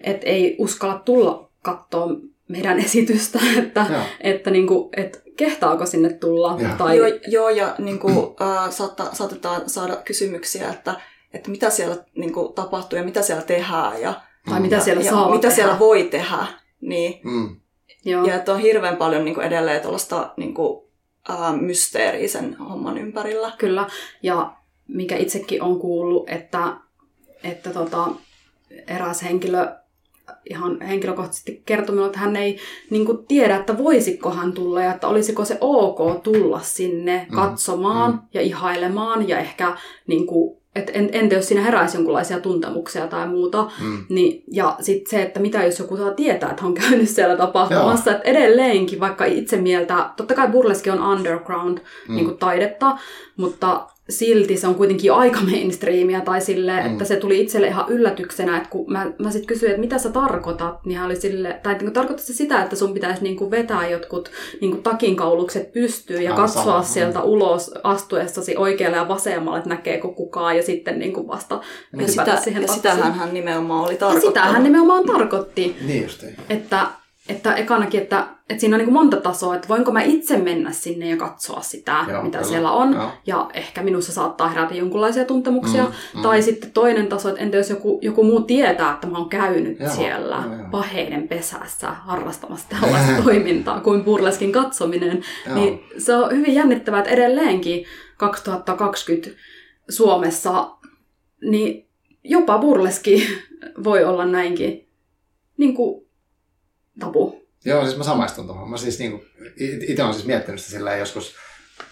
et ei uskalla tulla katsoa meidän esitystä, että, Joo. että, niinku, et kehtaako sinne tulla. Joo. Tai, Joo, joo, ja niin kuin, äh, saattaa, saatetaan saada kysymyksiä, että, että mitä siellä niin kuin, tapahtuu ja mitä siellä tehdään ja, tai mitä ja, siellä ja saa mitä tehdä. siellä voi tehdä. Niin, Mm. Joo. ja että on hirveän paljon niin kuin, edelleen tuollaista niin kuin, äh, mysteeriä sen homman ympärillä. Kyllä, ja mikä itsekin on kuullut, että, että tota, eräs henkilö ihan henkilökohtaisesti kertoi minulle, että hän ei niin kuin, tiedä, että voisiko hän tulla ja että olisiko se ok tulla sinne Mm, katsomaan mm. ja ihailemaan ja ehkä niin kuin, et en, entä jos siinä heräisi jonkinlaisia tuntemuksia tai muuta. Mm. Niin, ja sitten se, että mitä jos joku saa tietää, että on käynyt siellä tapahtumassa. Että edelleenkin, vaikka itse mieltä, totta kai burleski on underground Mm. niin kuin taidetta, mutta silti se on kuitenkin aika mainstreamia tai silleen, Mm. että se tuli itselle ihan yllätyksenä, että kun mä, mä sitten kysyin, että mitä sä tarkoitat, niin hän oli sille, tai niin tarkoitat se sitä, että sun pitäisi niin kuin vetää jotkut niin kuin takinkaulukset pystyyn ja Aivan katsoa sama, sieltä ulos astuessasi oikealle ja vasemmalle, että näkeekö kukaan ja sitten niin kuin vasta Ja, sitä, siihen ja sitähän hän nimenomaan oli Ja tarkoittanut. sitähän nimenomaan tarkoitti, Niin justiin. että, että ekanakin, että, että siinä on niin monta tasoa, että voinko mä itse mennä sinne ja katsoa sitä, Joo, mitä kyllä. siellä on. Joo. Ja ehkä minussa saattaa herätä jonkinlaisia tuntemuksia. Mm, mm. Tai sitten toinen taso, että entä jos joku, joku muu tietää, että mä oon käynyt Joo, siellä joo. paheiden pesässä harrastamassa tällaista toimintaa kuin burleskin katsominen. Joo. Niin se on hyvin jännittävää, että edelleenkin 2020 Suomessa niin jopa burleski voi olla näinkin niin kuin tabu. Joo, siis mä samaistun tuohon. Mä siis niinku, itse olen siis miettinyt sitä silleen joskus,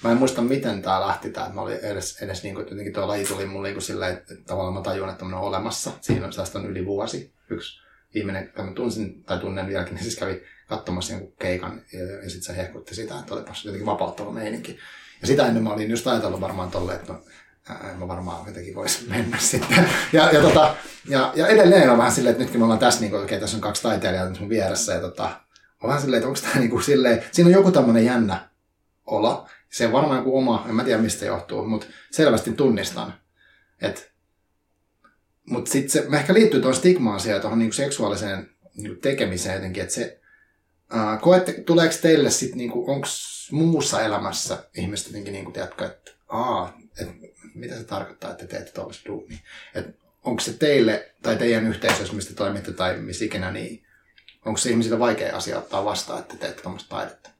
mä en muista miten tää lähti tää, että mä olin edes, edes niinku, jotenkin tuo laji tuli mulle niinku silleen, että, tavallaan mä tajun, että on olemassa. Siinä tästä on yli vuosi. Yksi ihminen, jonka mä tunsin tai tunnen vieläkin, niin siis kävi katsomassa jonkun keikan ja, ja sitten se hehkutti sitä, että olipas jotenkin vapauttava meininki. Ja sitä ennen mä olin just ajatellut varmaan tolleen, että ää, en mä varmaan jotenkin voisi mennä sitten. Ja, ja, tota, ja, ja edelleen on vähän silleen, että nytkin me ollaan tässä, niin kuin, okei, tässä on kaksi taiteilijaa nyt mun vieressä, ja tota, on vähän silleen, että onko tämä niinku silleen, siinä on joku tämmöinen jännä olo. Se on varmaan joku oma, en mä tiedä mistä johtuu, mutta selvästi tunnistan. Et, mutta sitten se ehkä liittyy tuohon stigmaan siihen, tuohon niinku seksuaaliseen niinku tekemiseen jotenkin, että se, ää, koette, tuleeko teille sitten, niinku, onko muussa elämässä ihmiset jotenkin, niinku, tiedätkö, että aa, et, mitä se tarkoittaa, että te teette tuollaista duunia? Et, onko se teille tai teidän yhteisössä, mistä toimitte tai missä ikinä, niin onko se ihmisille vaikea asia ottaa vastaan, että teette tuommoista taidetta?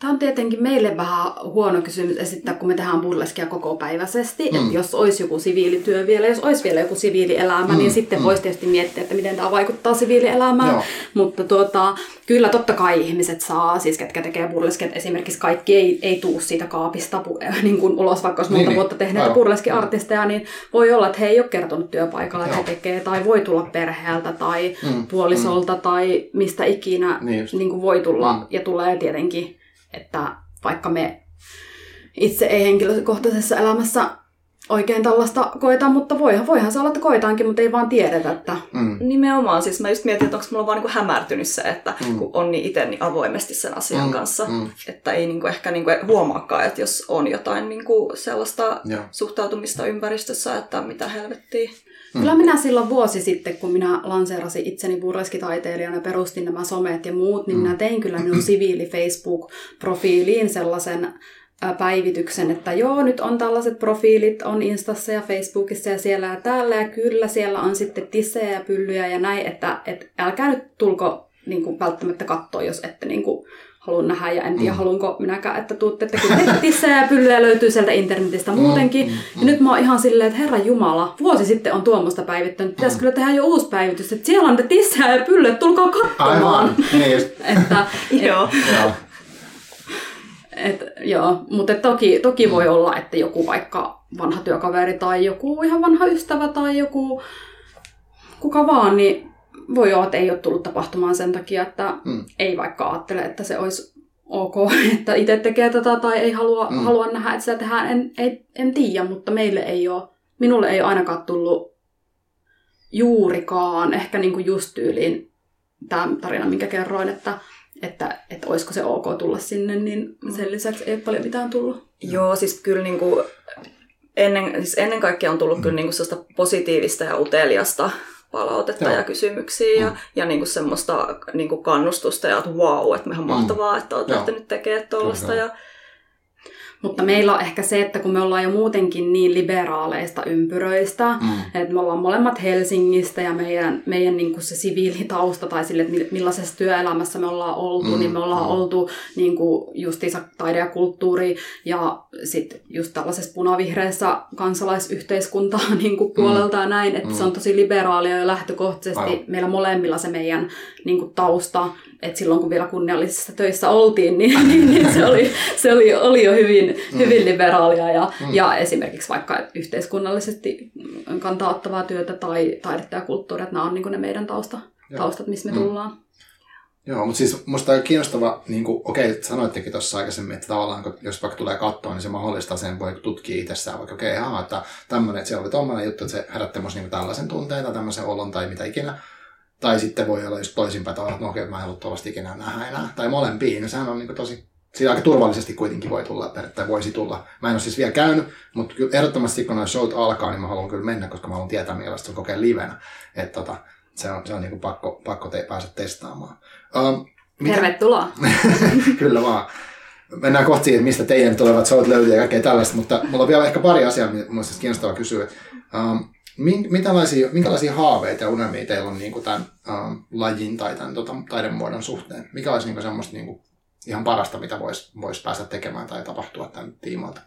Tämä on tietenkin meille vähän huono kysymys esittää, kun me tehdään burleskia koko päiväisesti. Mm. Mm. jos olisi joku siviilityö vielä, jos olisi vielä joku siviilielämä, Mm, mm. niin sitten mm. mm. voisi tietysti miettiä, että miten tämä vaikuttaa siviilielämään. Joo. Mutta tuota, kyllä totta kai ihmiset saa, siis ketkä tekee burleskia, että esimerkiksi kaikki ei, ei tuu siitä kaapista niin kuin ulos, vaikka olisi monta Niin, niin. vuotta tehneet burleski-artisteja, niin voi olla, että he ei ole kertonut työpaikalla, että he tekee, tai voi tulla perheeltä tai Mm, puolisolta tai mistä ikinä Niin just. niin kuin voi tulla Mm. ja tulee tietenkin, että vaikka me itse ei henkilökohtaisessa elämässä oikein tällaista koeta, mutta voihan, voihan se olla, että koetaankin, mutta ei vaan tiedetä, että Mm. Nimenomaan, siis mä just mietin, että onko mulla vaan niinku hämärtynyt se, että Mm. kun on niin itse niin avoimesti sen asian Mm, kanssa, mm. että ei niinku ehkä niinku huomaakaan, että jos on jotain niinku sellaista Joo. suhtautumista ympäristössä, että mitä helvettiä. Mm. Kyllä minä silloin vuosi sitten, kun minä lanseerasin itseni burleskitaiteilijana ja perustin nämä somet ja muut, niin Mm. minä tein kyllä minun siviili Facebook-profiiliin sellaisen päivityksen, että joo, nyt on tällaiset profiilit, on Instassa ja Facebookissa ja siellä ja täällä, ja kyllä siellä on sitten tissejä ja pyllyjä ja näin, että et älkää nyt tulko niin kuin, välttämättä katsoa, jos ette niin kuin, halua nähdä, ja en tiedä, Mm. mm. haluanko minäkään, että tuutte, että kyllä niitä tissejä ja pyllyjä löytyy sieltä internetistä muutenkin, mm, ja nyt mä oon ihan silleen, että herra Jumala, vuosi sitten on tuommoista päivittänyt. Pitäisi Mm. kyllä tehdä jo uusi päivitys, että siellä on ne tissejä ja pyllyt, tulkaa katsomaan. Aivan. Niin että, et, Joo. Joo. et, joo, mutta toki, toki voi olla, että joku vaikka vanha työkaveri tai joku ihan vanha ystävä tai joku kuka vaan, niin voi olla, että ei ole tullut tapahtumaan sen takia, että Mm. ei vaikka ajattele, että se olisi ok, että itse tekee tätä tai ei halua, Mm. mm. halua nähdä, että sitä tehdään. En, ei, en tiedä, mutta meille ei ole, minulle ei ole ainakaan tullut juurikaan, ehkä niin kuin just tyyliin tämä tarina, minkä kerroin, että, että, että olisiko se ok tulla sinne, niin sen lisäksi ei ole paljon mitään tullut. Joo, siis kyllä niinku, ennen, siis ennen kaikkea on tullut kyllä niinku sellaista positiivista ja uteliasta palautetta Joo. ja kysymyksiä ja, Mm. ja niinku semmoista niinku kannustusta ja että wow, että mehän Mm. mahtavaa, että olet Joo. lähtenyt tekemään tuollaista. Ja, Mutta meillä on ehkä se, että kun me ollaan jo muutenkin niin liberaaleista ympyröistä, mm. että me ollaan molemmat Helsingistä ja meidän, meidän niin kuin se siviilitausta tai sille, että millaisessa työelämässä me ollaan oltu, mm. niin me ollaan mm. oltu niin kuin justiinsa taide ja kulttuuri ja sitten just tällaisessa punavihreässä kansalaisyhteiskuntaa niin kuin puolelta mm. ja näin, että mm. se on tosi liberaalia jo lähtökohtaisesti Aivan. meillä molemmilla se meidän niin kuin tausta, että silloin kun vielä kunniallisissa töissä oltiin, niin, niin, niin se, oli, se oli, oli jo hyvin, mm. hyvin liberaalia ja, mm. ja esimerkiksi vaikka yhteiskunnallisesti kantaa ottavaa työtä tai taidetta ja kulttuuria, että nämä on niin ne meidän tausta, taustat, missä me mm. tullaan. Joo, mutta siis musta on kiinnostava, niin kuin, okei, sanoittekin tuossa aikaisemmin, että tavallaan kun, jos vaikka tulee kattoon, niin se mahdollistaa sen, voi tutkia itsessään, vaikka okei, okay, että tämmöinen, että se oli tommoinen juttu, että se herätti musta niin tällaisen tunteen tai tämmöisen olon tai mitä ikinä. Tai sitten voi olla just toisinpäin että no okei, okay, mä en halua tuollaista ikinä nähdä enää. Tai molempiin, niin sehän on niin tosi, siitä aika turvallisesti kuitenkin voi tulla, tai voisi tulla. Mä en ole siis vielä käynyt, mutta ehdottomasti kun nämä showt alkaa, niin mä haluan kyllä mennä, koska mä haluan tietää, millaista se on kokea livenä. Että tota, se on, se on niin kuin pakko, pakko te, päästä testaamaan. Um, mitä? Tervetuloa. kyllä vaan. Mennään kohti siihen, mistä teidän tulevat showt löytyy ja kaikkea tällaista, mutta mulla on vielä ehkä pari asiaa, mitä mun kiinnostavaa kysyä. Um, minkälaisia, minkälaisia haaveita ja unelmia teillä on niin kuin tämän um, lajin tai tämän tota, taidemuodon suhteen? Mikä olisi niin kuin semmoista niin kuin, ihan parasta, mitä voisi vois päästä tekemään tai tapahtua tämän tiimalta?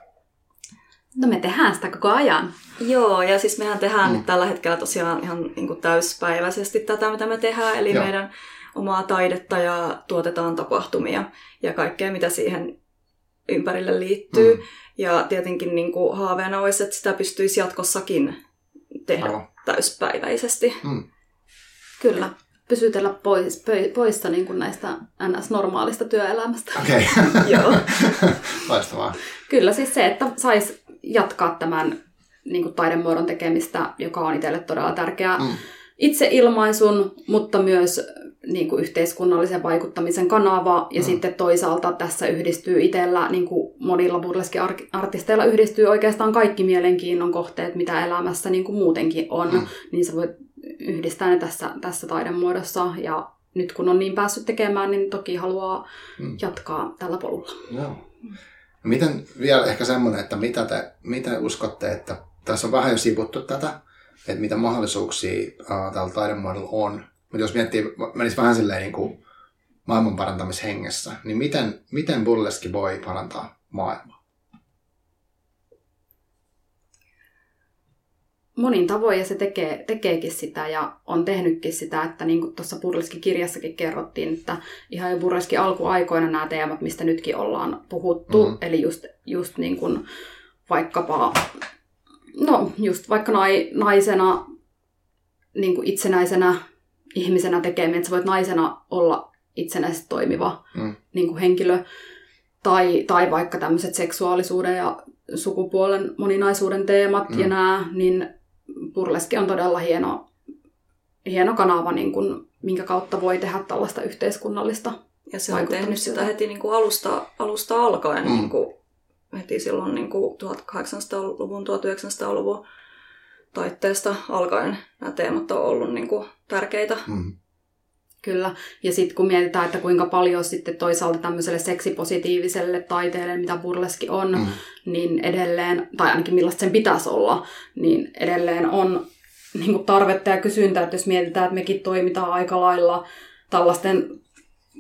No me tehdään sitä koko ajan. Joo, ja siis mehän tehdään mm. nyt tällä hetkellä tosiaan ihan niin kuin täyspäiväisesti tätä, mitä me tehdään. Eli Joo. meidän omaa taidetta ja tuotetaan tapahtumia ja kaikkea, mitä siihen ympärille liittyy. Mm. Ja tietenkin niin kuin haaveena olisi, että sitä pystyisi jatkossakin tehdä Aivan. täyspäiväisesti. Mm. Kyllä, pysytellä pois, poissa niin kuin näistä NS-normaalista työelämästä. Okei, okay. Joo. Loistavaa. Kyllä, siis se, että saisi jatkaa tämän niin kuin taidemuodon tekemistä, joka on itselle todella tärkeää. Mm. Itseilmaisun, mutta myös niin kuin yhteiskunnallisen vaikuttamisen kanava, ja mm. sitten toisaalta tässä yhdistyy itsellä, niin kuin monilla burleski-artisteilla yhdistyy oikeastaan kaikki mielenkiinnon kohteet, mitä elämässä niin kuin muutenkin on, mm. niin sä voit yhdistää ne tässä, tässä taidemuodossa, ja nyt kun on niin päässyt tekemään, niin toki haluaa mm. jatkaa tällä polulla. Joo. No miten vielä ehkä semmoinen, että mitä te, mitä uskotte, että tässä on vähän jo sivuttu tätä, että mitä mahdollisuuksia uh, tällä taidemuodolla on, mutta jos miettii, menisi vähän silleen niin kuin maailman parantamishengessä, niin miten, miten burleski voi parantaa maailmaa? Monin tavoin ja se tekee, tekeekin sitä ja on tehnytkin sitä, että niin kuin tuossa Burleski-kirjassakin kerrottiin, että ihan jo Burleski alkuaikoina nämä teemat, mistä nytkin ollaan puhuttu, mm-hmm. eli just, just niin kuin vaikkapa, no just vaikka naisena, niin kuin itsenäisenä ihmisenä tekemään, että sä voit naisena olla itsenäisesti toimiva mm. niin kuin henkilö. Tai, tai vaikka tämmöiset seksuaalisuuden ja sukupuolen moninaisuuden teemat mm. ja nämä, niin Burleski on todella hieno, hieno kanava, niin kuin, minkä kautta voi tehdä tällaista yhteiskunnallista Ja se on tehnyt sitä heti niin kuin alusta, alusta alkaen, mm. niin kuin heti silloin niin kuin 1800-luvun, 1900-luvun taitteesta alkaen nämä teemat on ollut niin kuin tärkeitä. Mm. Kyllä. Ja sitten kun mietitään, että kuinka paljon sitten toisaalta tämmöiselle seksipositiiviselle taiteelle, mitä burleski on, mm. niin edelleen, tai ainakin millaista sen pitäisi olla, niin edelleen on niin kuin tarvetta ja kysyntää, että jos mietitään, että mekin toimitaan aika lailla tällaisten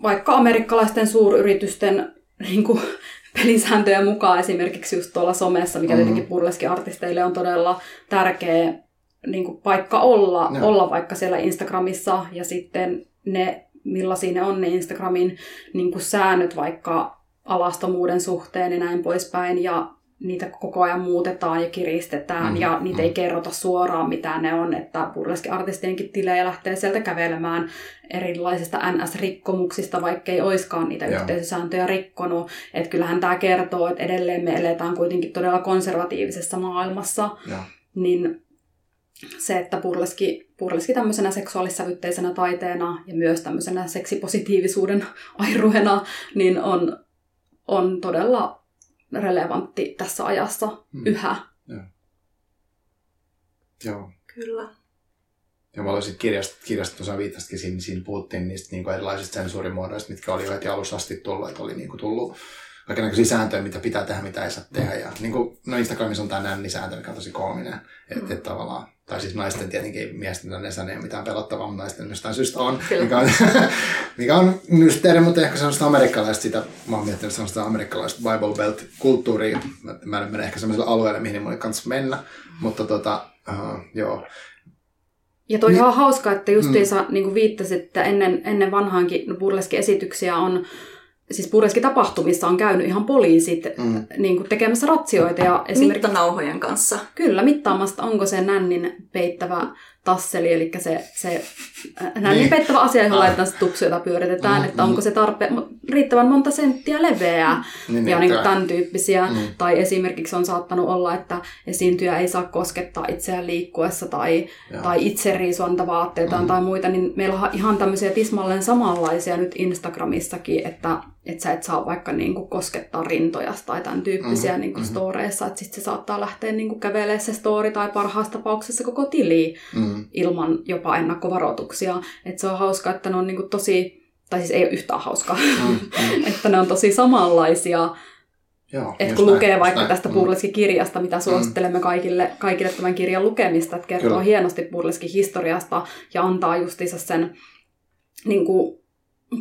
vaikka amerikkalaisten suuryritysten niin kuin, pelisääntöjen mukaan esimerkiksi just tuolla somessa, mikä mm-hmm. tietenkin burleski-artisteille on todella tärkeä niin kuin paikka olla, no. olla vaikka siellä Instagramissa ja sitten ne, millaisia ne on ne Instagramin niin kuin säännöt vaikka alastomuuden suhteen ja näin poispäin ja niitä koko ajan muutetaan ja kiristetään mm, ja niitä mm. ei kerrota suoraan mitä ne on, että burleski-artistienkin tilejä lähtee sieltä kävelemään erilaisista NS-rikkomuksista, vaikkei oiskaan niitä Joo. yhteisösääntöjä rikkonut. Että kyllähän tämä kertoo, että edelleen me eletään kuitenkin todella konservatiivisessa maailmassa, Joo. niin se, että burleski, burleski tämmöisenä seksuaalissävytteisenä taiteena ja myös tämmöisenä seksipositiivisuuden airuena, niin on, on todella relevantti tässä ajassa hmm. yhä. Joo. Joo. Kyllä. Ja mä olisin kirjasta, kirjasta tuossa viittasikin siinä, siinä puhuttiin niistä niin kuin erilaisista sensuurimuodoista, mitkä oli jo heti alussa asti tullut, että oli niin kuin tullut kaikenlaisia sääntöjä, mitä pitää tehdä, mitä ei saa tehdä. Ja niin kuin, no Instagramissa on tämä nännisääntö, mikä on tosi koominen. Että mm. et tavallaan, tai siis naisten tietenkin miesten näissä ei ole mitään pelottavaa, mutta naisten jostain syystä on, mikä on, mikä on mysteeri, mutta ehkä sellaista amerikkalaista sitä, mä oon miettinyt sellaista amerikkalaista Bible Belt-kulttuuria. Mä, mä en mene ehkä sellaiselle alueelle, mihin mun kanssa mennä, mutta tota, uh, joo. Ja toi niin, ihan hauska, että justiinsa mm. niin kuin viittasit, että ennen, ennen vanhaankin no, esityksiä on siis Pureski-tapahtumissa on käynyt ihan poliisit mm. niin kuin tekemässä ratsioita. Ja esimerkiksi, Mittanauhojen kanssa. Kyllä, mittaamasta, onko se nännin peittävä tasseli, eli se, se äh, nännin niin. peittävä asia, johon ah. laitetaan se tupsu, jota pyöritetään, mm, että onko se tarpe, riittävän monta senttiä leveää mm. niin, ja niin kuin tämän tyyppisiä. Mm. Tai esimerkiksi on saattanut olla, että esiintyjä ei saa koskettaa itseään liikkuessa tai, tai itse riisua vaatteita mm. tai muita, niin meillä on ihan tämmöisiä tismalleen samanlaisia nyt Instagramissakin, että että sä et saa vaikka niin kuin koskettaa rintoja tai tämän tyyppisiä mm-hmm. niin kuin storeissa, että sitten se saattaa lähteä niin kuin kävelemään se story tai parhaassa tapauksessa koko tili mm-hmm. ilman jopa ennakkovaroituksia. Että se on hauska, että ne on niin kuin tosi, tai siis ei ole yhtään hauskaa, mm-hmm. että ne on tosi samanlaisia. Joo, että kun lukee näin, vaikka tästä mm. Purleski-kirjasta, mitä mm. suosittelemme kaikille, kaikille tämän kirjan lukemista, että kertoo Kyllä. hienosti Purleskin historiasta ja antaa justiinsa sen niin kuin,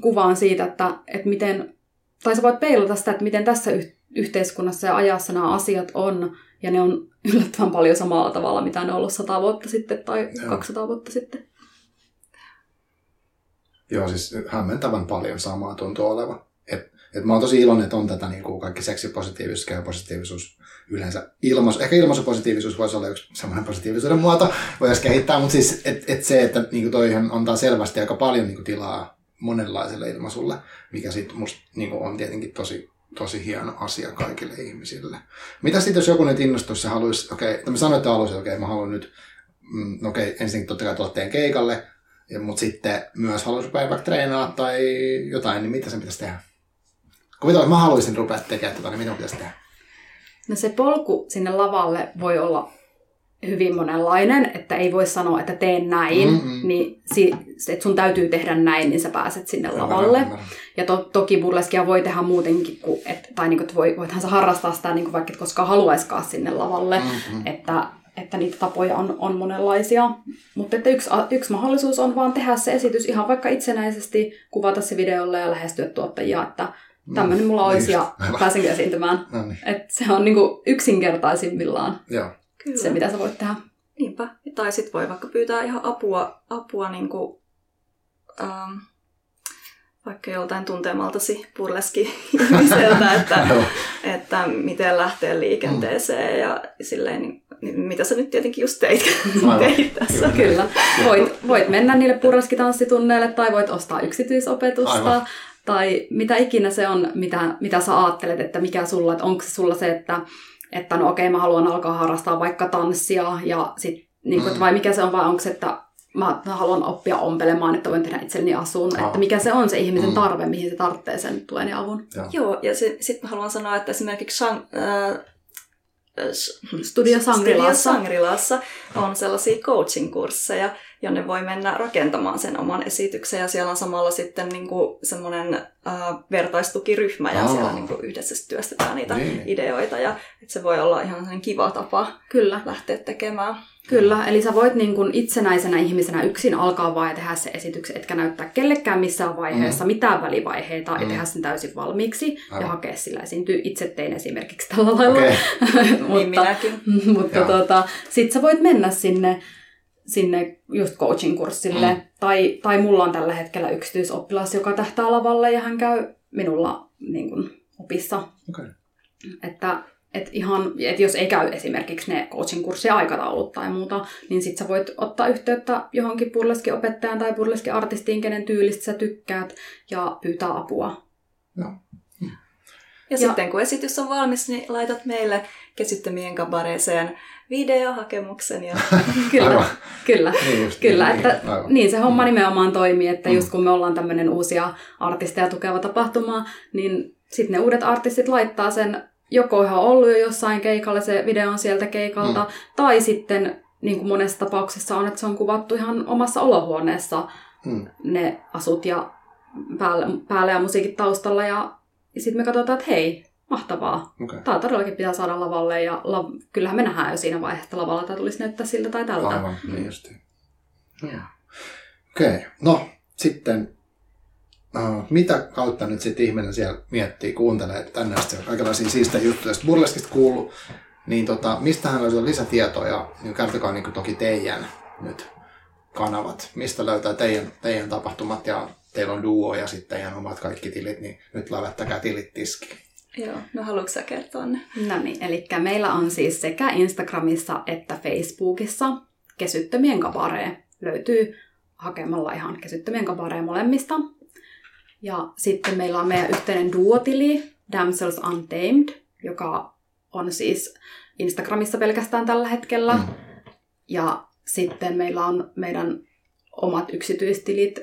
kuvaan siitä, että, että miten, tai sä voit peilata sitä, että miten tässä yhteiskunnassa ja ajassa nämä asiat on, ja ne on yllättävän paljon samalla tavalla, mitä ne on ollut sata vuotta sitten tai Joo. 200 vuotta sitten. Joo, siis hämmentävän paljon samaa tuntuu olevan. Et, et mä oon tosi iloinen, että on tätä niin kuin kaikki seksipositiivisuus, kehopositiivisuus yleensä. Ilmaisu, ehkä ilmaisupositiivisuus voisi olla yksi semmoinen positiivisuuden muoto, voisi kehittää, mutta siis et, et se, että niin kuin toihan antaa selvästi aika paljon niin kuin tilaa monenlaiselle ilmaisulle, mikä sitten musta niin on tietenkin tosi, tosi hieno asia kaikille ihmisille. Mitä sitten, jos joku nyt innostuisi ja haluaisi, okei, okay, mä sanoin, että alussa, okei, okay, mä haluan nyt, mm, okei, okay, ensin totta kai tuotteen keikalle, mutta sitten myös haluaisin rupea vaikka treenaa tai jotain, niin mitä sen pitäisi tehdä? Että mä haluaisin rupea tekemään tätä, niin mitä pitäisi tehdä? No se polku sinne lavalle voi olla hyvin monenlainen, että ei voi sanoa, että teen näin, mm-hmm. niin si, että sun täytyy tehdä näin, niin sä pääset sinne lavalle. Ja to, toki burleskia voi tehdä muutenkin, kuin, et, tai niin kuin, voi, voithan sä harrastaa sitä niin kuin vaikka et koskaan haluaiskaan sinne lavalle, mm-hmm. että, että niitä tapoja on, on monenlaisia. Mutta että yksi, yksi mahdollisuus on vaan tehdä se esitys ihan vaikka itsenäisesti, kuvata se videolle ja lähestyä tuottajia, että tämmöinen mulla olisi ja pääsenkö esiintymään. No niin. Et se on niin kuin yksinkertaisimmillaan. Joo. Kyllä. se, mitä sä voit tehdä. Niinpä. Tai sitten voi vaikka pyytää ihan apua, apua niin kuin, ähm, vaikka joltain tuntemaltasi purleski ihmiseltä, että, että miten lähtee liikenteeseen ja silleen, niin, niin mitä sä nyt tietenkin just teit, teit tässä. Kyllä. Voit, voit mennä niille purreskitanssitunneille tai voit ostaa yksityisopetusta. Aivan. Tai mitä ikinä se on, mitä, mitä sä ajattelet, että mikä sulla, että onko se sulla se, että että no okei, mä haluan alkaa harrastaa vaikka tanssia, ja sit, niin kuin, mm. vai mikä se on, vai onko se, että mä haluan oppia ompelemaan, että voin tehdä itselleni asun. Oh. Että mikä se on se ihmisen mm. tarve, mihin se tarvitsee sen tuen ja avun. Joo, Joo ja sitten mä haluan sanoa, että esimerkiksi shang, äh, Studio Sangrilassa. Sangrilassa on sellaisia coaching-kursseja, jonne voi mennä rakentamaan sen oman esityksen ja siellä on samalla sitten niin kuin semmoinen äh, vertaistukiryhmä ja Aa. siellä niin kuin yhdessä työstetään niitä niin. ideoita ja että se voi olla ihan kiva tapa Kyllä. lähteä tekemään. Kyllä, eli sä voit niin kuin itsenäisenä ihmisenä yksin alkaa vaan ja tehdä se esityksen, etkä näyttää kellekään missään vaiheessa mm. mitään välivaiheita mm. ja tehdä sen täysin valmiiksi Aivan. ja hakea sillä esiintyy. Itse tein esimerkiksi tällä lailla. Okay. mutta niin minäkin. mutta tota, sit sä voit mennä sinne sinne just coaching-kurssille. Mm. Tai, tai mulla on tällä hetkellä yksityisoppilas, joka tähtää lavalle ja hän käy minulla niin kuin, opissa. Okay. Että et ihan, et jos ei käy esimerkiksi ne coaching-kurssien aikataulut tai muuta, niin sit sä voit ottaa yhteyttä johonkin burleski-opettajan tai burleski-artistiin, kenen tyylistä sä tykkäät, ja pyytää apua. No. Ja, ja sitten kun esitys on valmis, niin laitat meille kesyttämien kabareeseen videohakemuksen. Ja... kyllä, kyllä, niin just, kyllä niin, että niin, niin se homma nimenomaan toimii, että mm. just kun me ollaan tämmöinen uusia artisteja tukeva tapahtuma, niin sitten ne uudet artistit laittaa sen joko ihan ollut jo jossain keikalla, se video on sieltä keikalta, mm. tai sitten niin kuin monessa tapauksessa on, että se on kuvattu ihan omassa olohuoneessa mm. ne asut ja päälle, päälle ja musiikit taustalla, ja sitten me katsotaan, että hei, mahtavaa. Okay. Tämä todellakin pitää saada lavalle ja la- kyllähän me nähdään jo siinä vaiheessa, että lavalla tämä tulisi näyttää siltä tai tältä. Aivan, niin justiin. Joo. Okei, okay. no sitten uh, mitä kautta nyt sitten ihminen siellä miettii, kuuntelee tänne asti kaikenlaisia siistejä juttuja, sitten burleskista kuuluu, niin tota, mistä hän löytää lisätietoja, niin kertokaa niin toki teidän nyt kanavat, mistä löytää teidän, teidän tapahtumat ja teillä on duo ja sitten teidän omat kaikki tilit, niin nyt laittakaa tilit tiskiin. Joo, no haluatko sä kertoa ne? No niin, eli meillä on siis sekä Instagramissa että Facebookissa kesyttömien kabaree. Löytyy hakemalla ihan kesyttömien kabaree molemmista. Ja sitten meillä on meidän yhteinen duotili Damsels Untamed, joka on siis Instagramissa pelkästään tällä hetkellä. Mm. Ja sitten meillä on meidän omat yksityistilit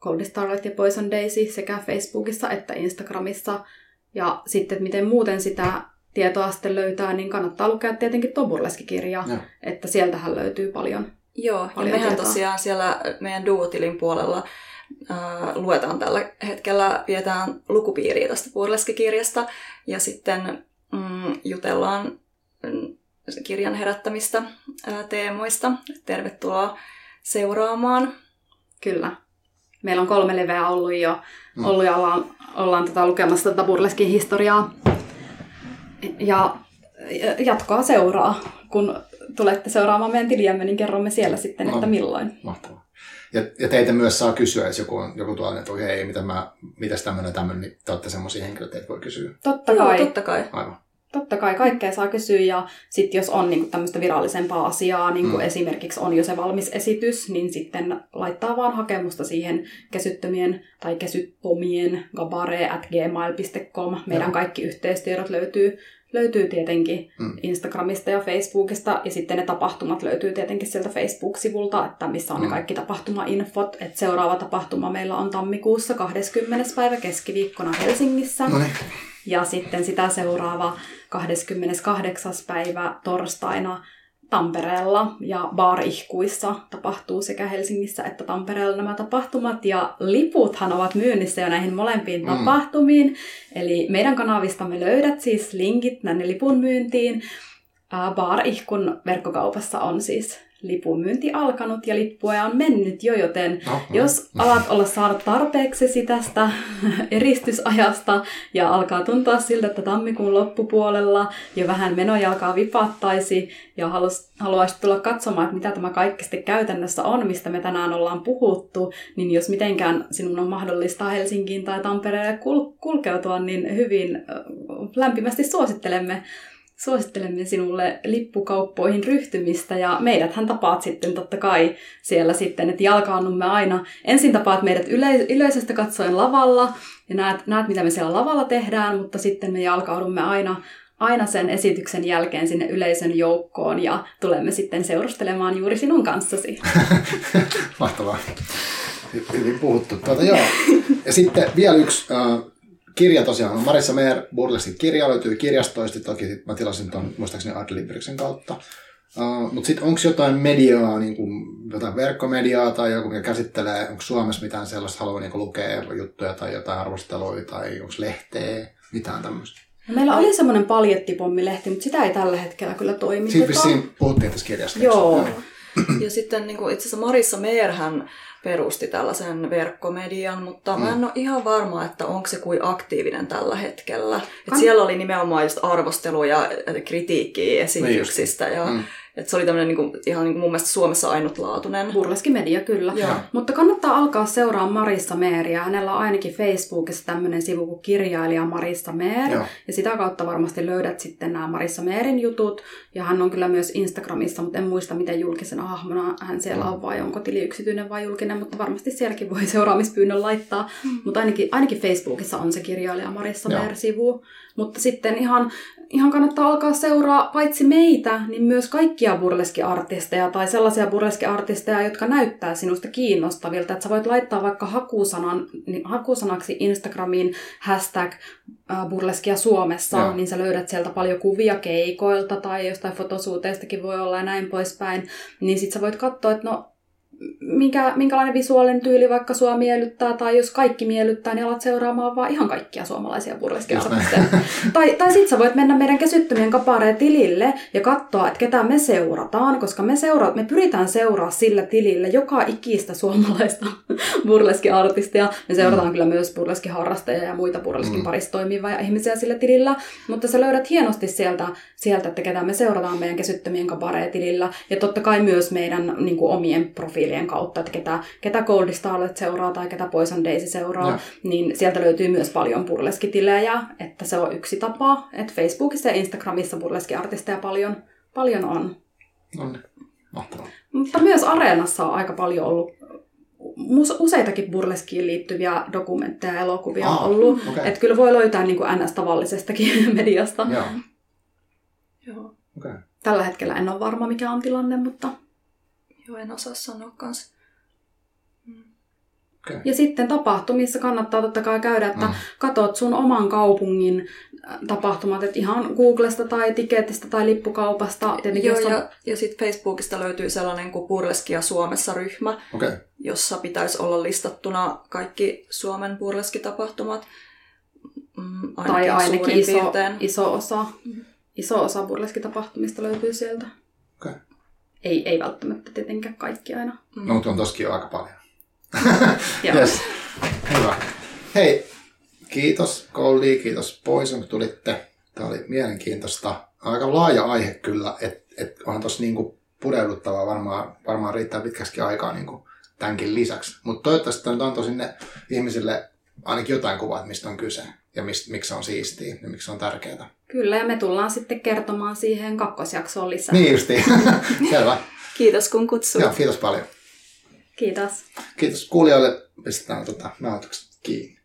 Cold Starlight ja Poison Daisy sekä Facebookissa että Instagramissa. Ja sitten, että miten muuten sitä tietoa sitten löytää, niin kannattaa lukea tietenkin tuo burleskikirja, Joo. että sieltähän löytyy paljon. Joo, ja Paljon mehän tietoa. tosiaan siellä meidän duotilin puolella ää, luetaan tällä hetkellä, pidetään lukupiiriä tästä burleskikirjasta ja sitten mm, jutellaan mm, kirjan herättämistä ää, teemoista. Tervetuloa seuraamaan. Kyllä. Meillä on kolme leveä ollut jo, Mm. ollut ja ollaan, ollaan tota lukemassa tätä burleskin historiaa. Ja jatkoa seuraa. Kun tulette seuraamaan meidän tiliämme, niin kerromme siellä sitten, No. että milloin. Mahtavaa. Ja, ja teitä myös saa kysyä, jos joku, on, joku tuolla, että hei, mitä mä, mitäs tämmöinen tämmöinen, niin te olette semmoisia henkilöitä, teitä voi kysyä. Totta Joo, kai. totta kai. Aivan. Totta kai kaikkea saa kysyä ja sitten jos on niinku tämmöistä virallisempaa asiaa, niin kuin Mm. esimerkiksi on jo se valmis esitys, niin sitten laittaa vaan hakemusta siihen kesyttömien tai kesyttomien gabare at gmail.com. Meidän Joo. kaikki yhteystiedot löytyy, löytyy tietenkin Mm. Instagramista ja Facebookista ja sitten ne tapahtumat löytyy tietenkin sieltä Facebook-sivulta, että missä on ne Mm. kaikki tapahtumainfot. Et seuraava tapahtuma meillä on tammikuussa 20. päivä keskiviikkona Helsingissä. No niin. Ja sitten sitä seuraava 28. päivä torstaina Tampereella ja baarihkuissa tapahtuu sekä Helsingissä että Tampereella nämä tapahtumat. Ja liputhan ovat myynnissä jo näihin molempiin Mm. tapahtumiin. Eli meidän kanavistamme löydät siis linkit tänne lipun myyntiin. Baarihkun verkkokaupassa on siis lipun myynti alkanut ja lippuja on mennyt jo, joten No, no. jos alat olla saanut tarpeeksi tästä eristysajasta ja alkaa tuntua siltä, että tammikuun loppupuolella jo vähän menojalkaa vipattaisi ja halus, haluaisit tulla katsomaan, että mitä tämä kaikki sitten käytännössä on, mistä me tänään ollaan puhuttu, niin jos mitenkään sinun on mahdollista Helsinkiin tai Tampereelle kul- kulkeutua, niin hyvin lämpimästi suosittelemme suosittelemme sinulle lippukauppoihin ryhtymistä ja meidäthän tapaat sitten totta kai siellä sitten, että jalkaannumme aina. Ensin tapaat meidät yle- yleisöstä katsoen lavalla ja näet, näet, mitä me siellä lavalla tehdään, mutta sitten me jalkaudumme aina, aina sen esityksen jälkeen sinne yleisön joukkoon ja tulemme sitten seurustelemaan juuri sinun kanssasi. Mahtavaa. Hy- Hyvin puhuttu. Tuota, joo. Ja sitten vielä yksi äh, kirja tosiaan on Marissa Meer Burlesin kirja, löytyy kirjastoista, toki sit mä tilasin tuon muistaakseni Adlibriksen kautta. Uh, Mutta sitten onko jotain mediaa, niin kuin jotain verkkomediaa tai joku, mikä käsittelee, onko Suomessa mitään sellaista, haluaa niin lukea juttuja tai jotain arvosteluja tai onko lehteä, mitään tämmöistä. No, meillä oli semmoinen paljettipommilehti, mutta sitä ei tällä hetkellä kyllä toimiteta. Siitä vissiin puhuttiin tässä kirjassa. Joo. Ja sitten niin kuin, itse asiassa Marissa Meerhän perusti tällaisen verkkomedian, mutta mm. mä en ole ihan varma, että onko se kuin aktiivinen tällä hetkellä. Et siellä oli nimenomaan just arvosteluja ja kritiikkiä esityksistä. Ja, Mm. Et se oli tämmöinen niin kuin, ihan niin kuin mun mielestä Suomessa ainutlaatuinen. Burleski media, kyllä. Joo. Mutta kannattaa alkaa seuraa Marissa Meeriä. Hänellä on ainakin Facebookissa tämmöinen sivu kuin kirjailija Marissa Meer. Joo. Ja sitä kautta varmasti löydät sitten nämä Marissa Meerin jutut. Ja hän on kyllä myös Instagramissa, mutta en muista miten julkisena hahmona hän siellä on vai onko tili yksityinen vai julkinen. Mutta varmasti sielläkin voi seuraamispyynnön laittaa. Mutta ainakin, ainakin Facebookissa on se kirjailija Marissa. Meer-sivu. Mutta sitten ihan, ihan kannattaa alkaa seuraa paitsi meitä, niin myös kaikkia burleskiartisteja tai sellaisia burleskiartisteja, jotka näyttää sinusta kiinnostavilta. Että sä voit laittaa vaikka hakusanan, niin hakusanaksi Instagramiin hashtag burleskia Suomessa, Joo. niin sä löydät sieltä paljon kuvia keikoilta tai jostain fotosuuteistakin voi olla ja näin poispäin. Niin sit sä voit katsoa, että no minkä, minkälainen visuaalinen tyyli vaikka sua miellyttää, tai jos kaikki miellyttää, niin alat seuraamaan vaan ihan kaikkia suomalaisia burleskiartisteja. tai tai sit sä voit mennä meidän kesyttömien kapareen tilille ja katsoa, että ketä me seurataan, koska me, seura- me pyritään seuraa sillä tilille joka ikistä suomalaista burleskiartistia. Me seurataan mm. kyllä myös burleskiharrastajia ja muita burleskin mm. parissa toimivia ihmisiä sillä tilillä, mutta sä löydät hienosti sieltä, sieltä että ketä me seurataan meidän kesyttömien kapareen tilillä, ja totta kai myös meidän niin kuin, omien profiilien kautta, että ketä, ketä Gold Starlet seuraa tai ketä Poison Daisy seuraa, ja. niin sieltä löytyy myös paljon burleskitilejä, että se on yksi tapa, että Facebookissa ja Instagramissa burleskiartisteja paljon, paljon on. On, mahtavaa. Mutta myös Areenassa on aika paljon ollut useitakin burleskiin liittyviä dokumentteja ja elokuvia ah, ollut. Okay. Että kyllä voi löytää niin kuin NS-tavallisestakin mediasta. Joo. Joo. Okay. Tällä hetkellä en ole varma, mikä on tilanne, mutta... Joo, en osaa sanoa kanssa. Okay. Ja sitten tapahtumissa kannattaa totta kai käydä, että mm. katot sun oman kaupungin äh, tapahtumat, että ihan Googlesta tai Tiketistä tai lippukaupasta. Joo, on... ja, ja sitten Facebookista löytyy sellainen kuin Burleskia Suomessa ryhmä, okay. jossa pitäisi olla listattuna kaikki Suomen burleskitapahtumat. Mm, ainakin tai ainakin iso, iso osa. Mm. Iso osa burleskitapahtumista löytyy sieltä. Okay. Ei, ei välttämättä tietenkään kaikki aina. Mm. No, mutta on toskin jo aika paljon. yes. Hyvä. Hei, kiitos Goldi, kiitos Poison, kun tulitte. Tämä oli mielenkiintoista. Aika laaja aihe kyllä, että et onhan tuossa niinku pureuduttavaa varmaan, varmaan riittää pitkästi aikaa niinku tämänkin lisäksi. Mutta toivottavasti tämä nyt antoi sinne ihmisille ainakin jotain kuvaa, mistä on kyse ja mist, miksi se on siistiä ja miksi se on tärkeää. Kyllä, ja me tullaan sitten kertomaan siihen kakkosjaksoon lisää. Niin justiin. Selvä. Kiitos kun kutsuit. Joo, kiitos paljon. Kiitos. Kiitos kuulijoille. Pistetään tota, nautukset kiinni.